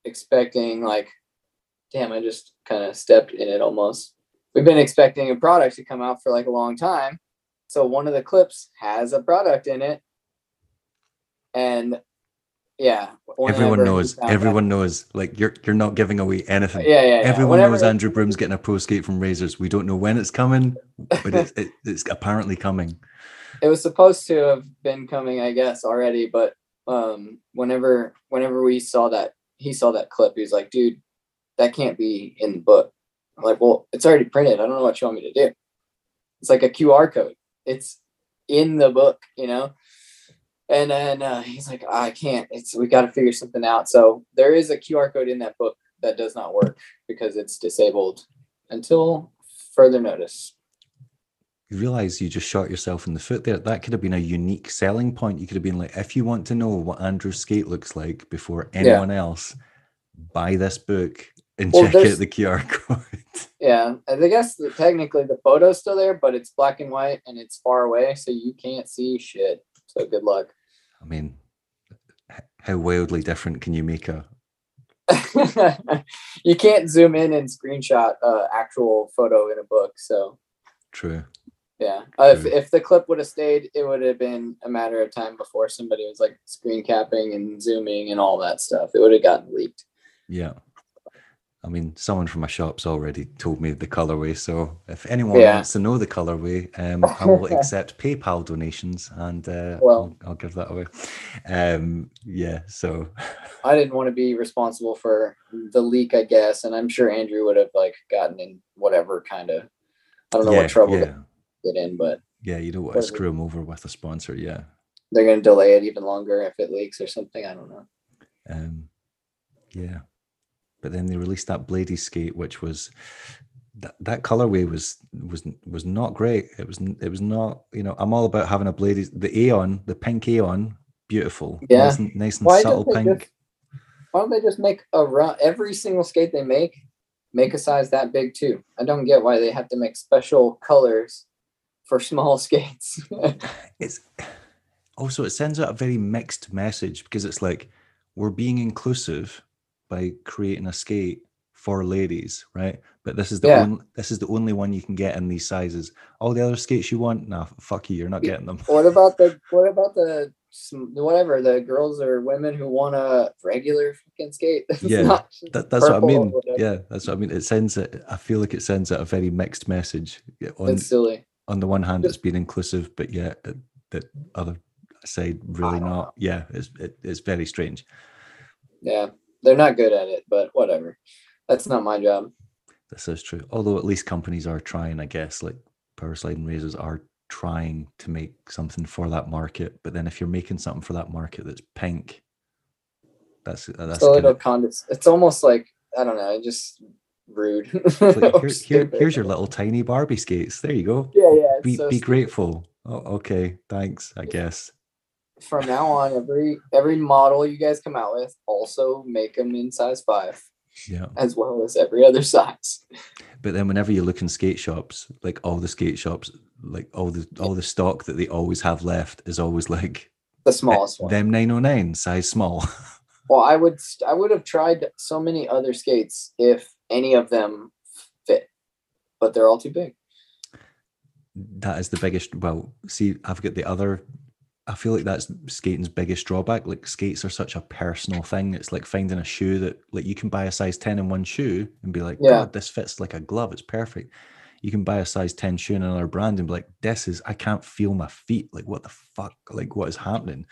expecting, like, damn, I just kind of stepped in it almost. We've been expecting a product to come out for like a long time. So one of the clips has a product in it. And yeah, everyone knows. Everyone knows. Like you're you're not giving away anything. Yeah, yeah, yeah. Everyone Whenever knows it- Andrew Broom's getting a pro skate from Razors. We don't know when it's coming, but it's it, it's apparently coming. it was supposed to have been coming i guess already but um whenever whenever we saw that he saw that clip he was like dude that can't be in the book i'm like well it's already printed i don't know what you want me to do it's like a qr code it's in the book you know and then uh, he's like i can't it's we got to figure something out so there is a qr code in that book that does not work because it's disabled until further notice You realize you just shot yourself in the foot there. That could have been a unique selling point. You could have been like, if you want to know what Andrew's skate looks like before anyone else, buy this book and Well, check out the QR code. Yeah, and I guess that technically the photo's still there, but it's black and white and it's far away, so you can't see shit. So good luck. I mean, how wildly different can you make a? you can't zoom in and screenshot uh, actual photo in a book. So True. yeah, uh, if if the clip would have stayed, it would have been a matter of time before somebody was like screen capping and zooming and all that stuff. It would have gotten leaked. Yeah. I mean, someone from my shop's already told me the colorway. So if anyone Yeah. wants to know the colorway, um, I will accept PayPal donations and uh, Well- I'll, I'll give that away. Um, yeah. So I didn't want to be responsible for the leak, I guess, and I'm sure Andrew would have like gotten in whatever kind of I don't know yeah, what trouble yeah, to get in, but yeah. You don't want to screw them over with a sponsor. Yeah. they're going to delay it even longer if it leaks or something. I don't know. Um, yeah. But then they released that Blady skate, which was that, that colorway was was was not great. It was it was not you know I'm all about having a Blady the Aeon the pink Aeon beautiful Yeah. nice and, nice and subtle pink just why don't they just make a run every single skate they make make a size that big too? I don't get why they have to make special colors for small skates. it's also it sends out a very mixed message because it's like we're being inclusive by creating a skate for ladies right but this is the Yeah. only this is the only one you can get in these sizes all the other skates you want nah fuck you you're not getting them what about the what about the whatever the girls or women who want a regular fucking skate? that's Yeah, not That, that's what I mean. Yeah, that's what I mean. It sends it. I feel like it sends out a very mixed message. Yeah, On It's silly. on the one hand, it's being inclusive, but yet uh, the other side really not. Yeah, it's it, it's very strange. Yeah, they're not good at it, but whatever. That's not my job. This is true. Although at least companies are trying, I guess, like Powerslide and Razors are trying to make something for that market. But then if you're making something for that market that's pink, that's uh, that's It's a little condes- It's almost like I don't know, just rude. like, here, here, here's your little tiny Barbie skates. There you go. yeah, yeah. Be so be stupid. grateful. Oh, okay, thanks. I guess. From now on, every every model you guys come out with, also make them in size five, Yeah. as well as every other size. But then whenever you look in skate shops, like all the skate shops, like all the all the stock that they always have left is always like The smallest one. them 909 size small. Well, I would I would have tried so many other skates if any of them fit, but they're all too big. that is the biggest well, see, I've got the other I feel like that's skating's biggest drawback. Like skates are such a personal thing. It's like finding a shoe that like you can buy a size 10 in one shoe and be like, Yeah. God, this fits like a glove. It's perfect. You can buy a size 10 shoe in another brand and be like, this is I can't feel my feet. Like what the fuck? Like what is happening?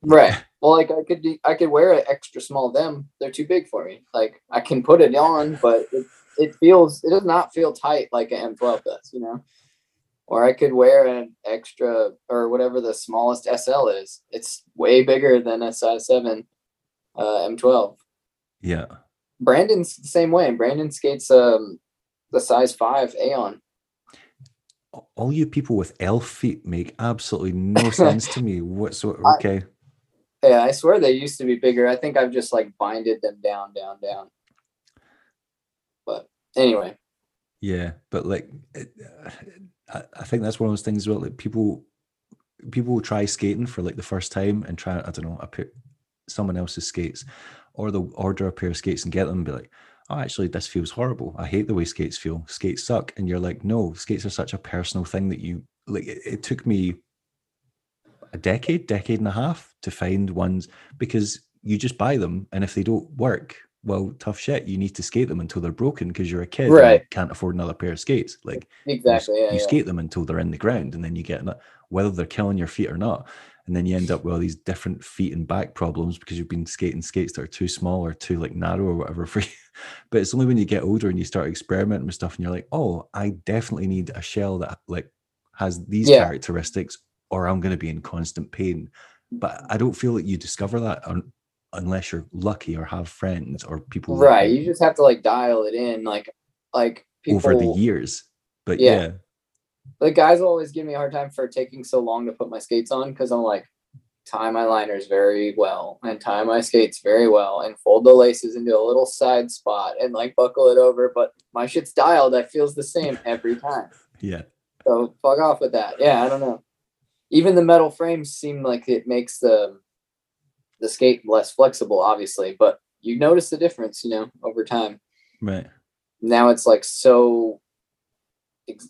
Right. Well, like I could do, I could wear an extra small them. They're too big for me. Like I can put it on, but it, it feels it does not feel tight like an M12 does, you know. Or I could wear an extra or whatever the smallest SL is. It's way bigger than a size seven uh, M12. Yeah. Brandon's the same way. Brandon skates um the size five Aeon. all you people with elf feet make absolutely no sense to me whatsoever. I- Okay. Yeah, I swear they used to be bigger. I think I've just like binded them down, down, down. But anyway, Yeah. But like, it, I, I think that's one of those things well. Like people, people will try skating for like the first time and try I don't know a pair, someone else's skates, or they'll order a pair of skates and get them and be like, oh, actually, this feels horrible. I hate the way skates feel. Skates suck. And you're like, no, skates are such a personal thing that you like. It, it took me a decade, decade and a half to find ones because you just buy them, and if they don't work, well, tough shit. You need to skate them until they're broken because you're a kid, and Right. you can't afford another pair of skates. Like you Exactly. Yeah. you yeah. skate them until they're in the ground and then you get whether they're killing your feet or not and then you end up with all these different feet and back problems because you've been skating skates that are too small or too like narrow or whatever for you but it's only when you get older and you start experimenting with stuff and you're like oh i definitely need a shell that like has these Yeah. characteristics or i'm going to be in constant pain but i don't feel that you discover that unless you're lucky or have friends or people Right. You just have to like dial it in, like like people. over the years but Yeah. yeah the guys will always give me a hard time for taking so long to put my skates on because I'm like, tie my liners very well and tie my skates very well and fold the laces into a little side spot and like buckle it over. But my shit's dialed. That feels the same every time. yeah So fuck off with that. Yeah, I don't know. Even the metal frames seem like it makes the the skate less flexible, obviously, but you notice the difference, you know, over time right now it's like so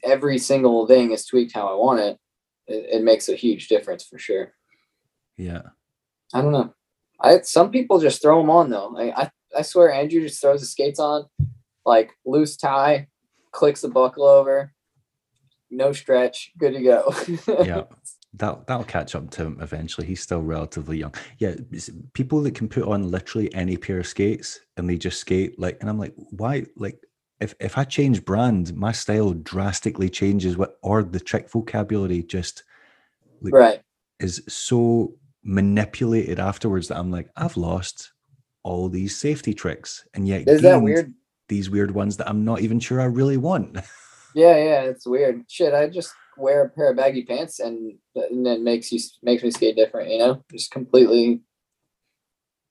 every single thing is tweaked how I want it. It, it makes a huge difference for sure. yeah I don't know. I some people just throw them on though. Like, I I swear Andrew just throws the skates on, like loose tie, clicks the buckle over, no stretch, good to go. yeah that that'll catch up to him eventually he's still relatively young yeah people that can put on literally any pair of skates and they just skate like and i'm like why like if, if i change brand my style drastically changes what or the trick vocabulary just like, right. is so manipulated afterwards that i'm like i've lost all these safety tricks and yet Is that weird? these weird ones that i'm not even sure i really want Yeah, yeah, it's weird. Shit, I just wear a pair of baggy pants and, and it makes you makes me skate different, you know? Just completely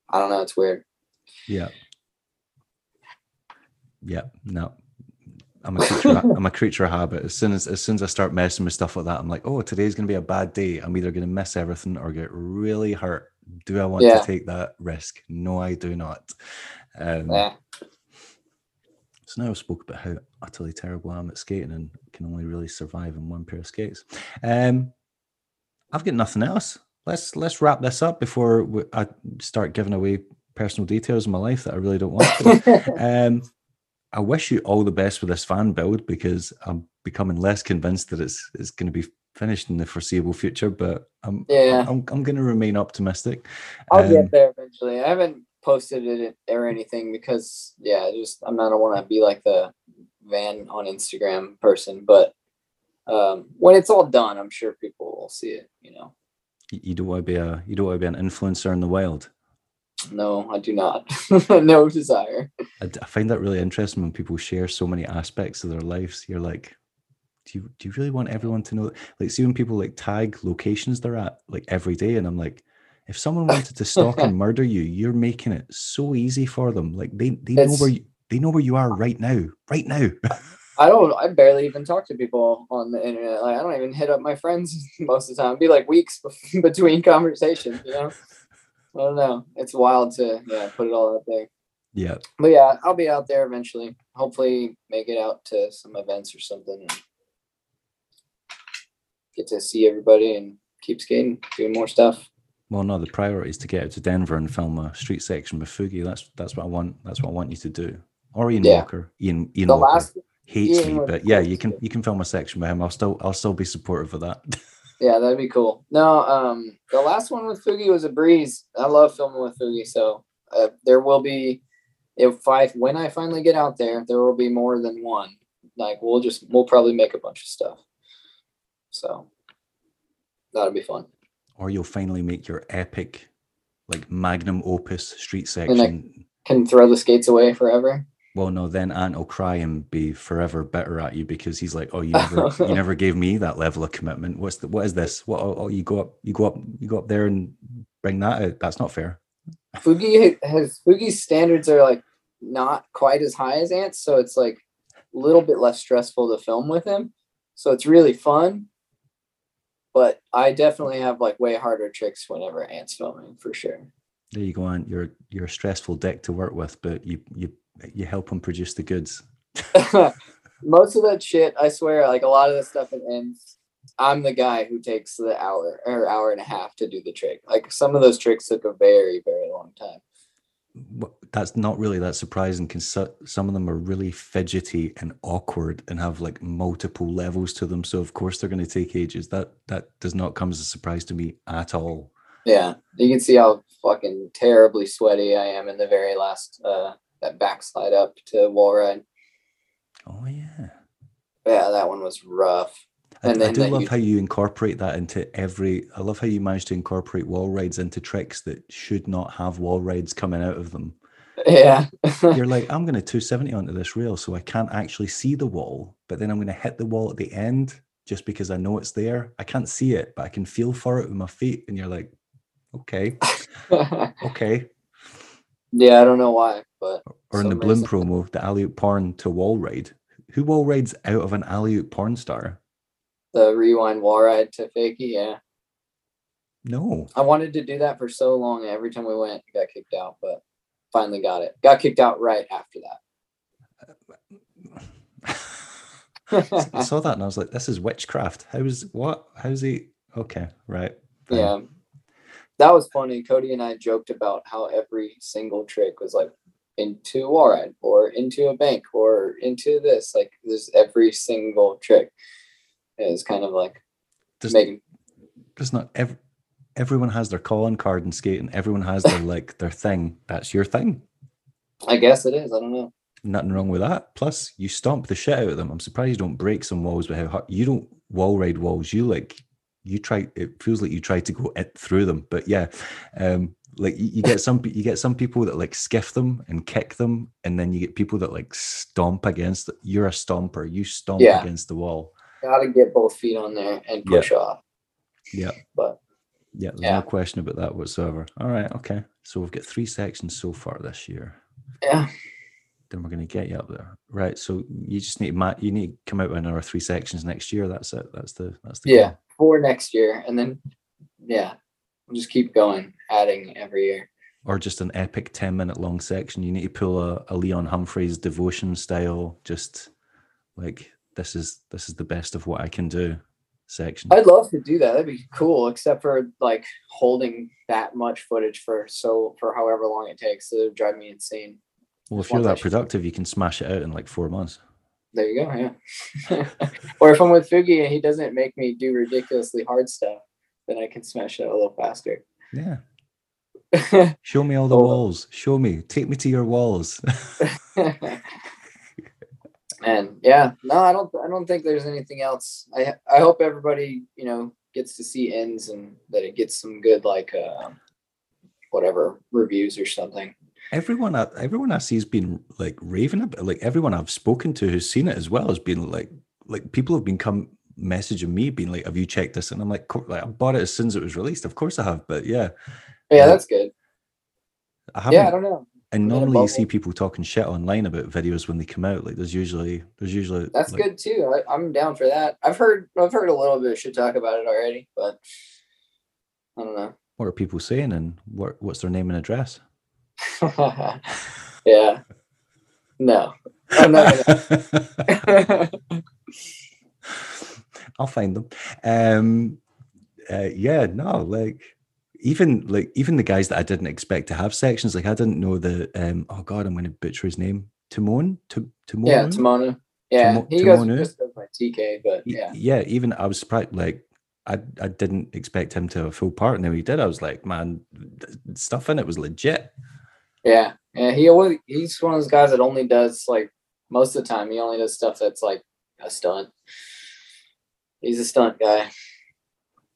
I don't know, it's weird. Yeah. Yeah. No. I'm a creature. I'm a creature of habit. As soon as as soon as I start messing with stuff like that, I'm like, oh, today's gonna be a bad day. I'm either gonna miss everything or get really hurt. Do I want Yeah. to take that risk? No, I do not. Um, Yeah. So now I've spoke about how utterly terrible I am at skating and can only really survive in one pair of skates. Um, I've got nothing else. Let's let's wrap this up before we, I start giving away personal details of my life that I really don't want to. um, I wish you all the best with this fan build because I'm becoming less convinced that it's it's going to be finished in the foreseeable future. But I'm Yeah. I'm, I'm going to remain optimistic. I'll Um, get there eventually. I haven't posted it or anything because yeah, just I'm not I want to be like the van on Instagram person, but um when it's all done, I'm sure people will see it, you know. You don't want to be a you don't want to be an influencer in the wild. No, I do not. no desire. I find that really interesting when people share so many aspects of their lives. You're like, do you do you really want everyone to know? Like, see when people like tag locations they're at like every day, and I'm like, if someone wanted to stalk and murder you, you're making it so easy for them. Like they they know where you, they know where you are right now, right now. I don't I barely even talk to people on the internet. Like I don't even hit up my friends most of the time. It'd be like weeks between conversations, you know. I don't know. It's wild to yeah, put it all out there. yeah, But yeah, I'll be out there eventually. Hopefully, make it out to some events or something. And get to see everybody and keep skating, doing more stuff. Well, no, the priority is to get out to Denver and film a street section with Fugi. That's that's what I want. That's what I want you to do. Or Ian Yeah. Walker. Ian Ian The Walker last, hates Ian me, would but yeah, you can you can film a section with him. I'll still I'll still be supportive of that. yeah, that'd be cool. No, um, the last one with Fugi was a breeze. I love filming with Fugi, so uh, there will be, if I when I finally get out there, there will be more than one. Like we'll just we'll probably make a bunch of stuff. So that'll be fun. Or you'll finally make your epic, like magnum opus street section. Can throw the skates away forever. well, no, then Ant will cry and be forever bitter at you because he's like, "Oh, you never, you never gave me that level of commitment. What's the, what is this? What? Oh, oh, you go up, you go up, you go up there and bring that out. That's not fair." Fugi has Fugi's standards are like not quite as high as Ant's, so it's like a little bit less stressful to film with him. So it's really fun. But I definitely have like way harder tricks whenever Ant's filming for sure. There you go, Ant. You're you're a stressful deck to work with, but you you you help him produce the goods. Most of that shit, I swear, like a lot of the stuff in ends, I'm the guy who takes the hour or hour and a half to do the trick. Like some of those tricks took a very, very long time. That's not really that surprising because some of them are really fidgety and awkward and have like multiple levels to them. So of course they're going to take ages. That that does not come as a surprise to me at all. Yeah, you can see how fucking terribly sweaty I am in the very last uh that backslide up to wall ride. Oh yeah. Yeah, that one was rough. I, And I then do love you- how you incorporate that into every. I love how you manage to incorporate wall rides into tricks that should not have wall rides coming out of them. Yeah. You're like, I'm going to 270 onto this rail, so I can't actually see the wall, but then I'm going to hit the wall at the end just because I know it's there. I can't see it, but I can feel for it with my feet. And you're like, okay, okay. yeah, I don't know why, but Or in the Bloom promo, the alley porn to wall ride. Who wall rides out of an alley porn star? The rewind wall ride to Fakey, yeah. No. I wanted to do that for so long. Every time we went, got kicked out, but finally got it. Got kicked out right after that. I saw that and I was like, this is witchcraft. How is what? How's he? Okay, right. fine. yeah. That was funny. Cody and I joked about how every single trick was like into a wall ride or into a bank or into this. Like there's every single trick. It was kind of like There's, making not ev- everyone has their calling card in skating. Everyone has their like their thing. That's your thing. I guess it is. I don't know. Nothing wrong with that. Plus, you stomp the shit out of them. I'm surprised you don't break some walls with how hard you don't wall ride walls. You like you try. It feels like you try to go it through them. But yeah, um, like you, you get some you get some people that like skiff them and kick them, and then you get people that like stomp against. You're a stomper. You stomp Yeah. against the wall. Gotta get both feet on there and push off. Yeah. But Yeah, there's Yeah. no question about that whatsoever. All right, okay. So we've got three sections so far this year. yeah. Then we're going to get you up there, right? So you just need to ma- you need to come out with another three sections next year. That's it. That's the that's the Yeah. goal. For next year. And then yeah. We'll just keep going, adding every year. Or just an epic ten minute long section. You need to pull a, a Leon Humphreys devotion style. Just like this is this is the best of what I can do. Section. I'd love to do that. That'd be cool, except for like holding that much footage for so for however long it takes. It would drive me insane. well, if you're that productive, you can smash it out in like four months. There you go. Yeah. or if I'm with Fugi and he doesn't make me do ridiculously hard stuff, then I can smash it a little faster. Yeah. Show me all the Oh. walls. Show me. Take me to your walls. and yeah, no, I don't. I don't think there's anything else. I I hope everybody you know gets to see ends and that it gets some good like uh, whatever reviews or something. everyone I, everyone I see has been like raving about like everyone I've spoken to who's seen it as well has been like like people have been come messaging me being like have you checked this and I'm like, like I bought it as soon as it was released of course I have but yeah Yeah, Yeah. that's good. I Yeah, I don't know. And I'm in a normally you see people talking shit online about videos when they come out like there's usually there's usually That's like, good too. I, I'm down for that. I've heard I've heard a little bit of shit talk about it already, but I don't know. what are people saying and what what's their name and address yeah. No. I'm not I'll find them. Um, uh, yeah, no, like even like even the guys that I didn't expect to have sections, like I didn't know the um. Oh God, I'm going to butcher his name. Timon, to Timon. Yeah, Timonu. Yeah, he goes Timonu? just by TK, but yeah. yeah. Even I was surprised. Like I, I didn't expect him to have a full part. Now he did. I was like, man, stuff in it was legit. Yeah. Yeah. He always he's one of those guys that only does like most of the time he only does stuff that's like a stunt. He's a stunt guy.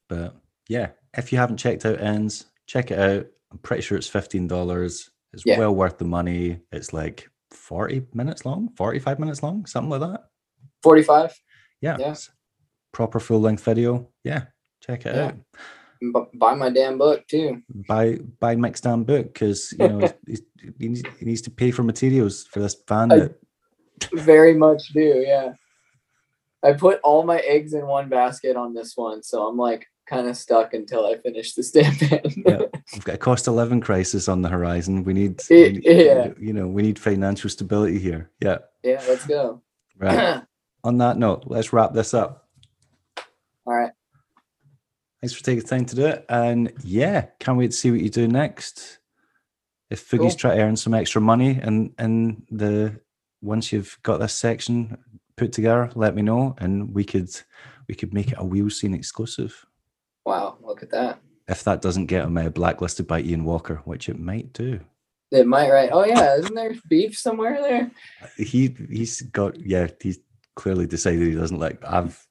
But yeah, if you haven't checked out Ends, check it out. I'm pretty sure it's fifteen dollars. It's Yeah. well worth the money. It's like forty minutes long, forty-five minutes long, something like that. 45. Yeah, Yeah. proper full-length video. Yeah, check it Yeah. out. B- buy my damn book too. Buy buy Mick's damn book because you know he's, he, needs, he needs to pay for materials for this van. I- Very much do, yeah. I put all my eggs in one basket on this one, so I'm like kind of stuck until I finish the stampin. Yeah. We've got a cost of living crisis on the horizon. We need, we need- yeah. you know, we need financial stability here. Yeah. yeah, let's go. Right. on that note, let's wrap this up. all right. Thanks for taking the time to do it. And yeah, can't wait to see what you do next. If Fugi's Cool. try to earn some extra money and and the once you've got this section put together, let me know and we could we could make it a wheel scene exclusive. Wow, look at that. If that doesn't get him uh, blacklisted by Ian Walker, which it might do. It might right. Oh yeah, isn't there beef somewhere there? He he's got yeah, he's clearly decided he doesn't like I've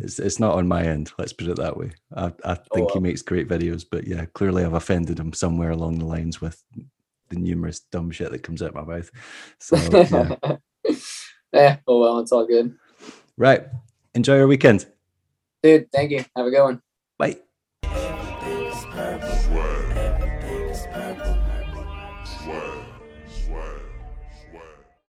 it's, it's not on my end, let's put it that way. I, I think he well. makes great videos, but yeah, clearly I've offended him somewhere along the lines with the numerous dumb shit that comes out my mouth. So yeah. yeah. Oh well, it's all good. right. Enjoy your weekend. Dude, thank you. Have a good one. Bye.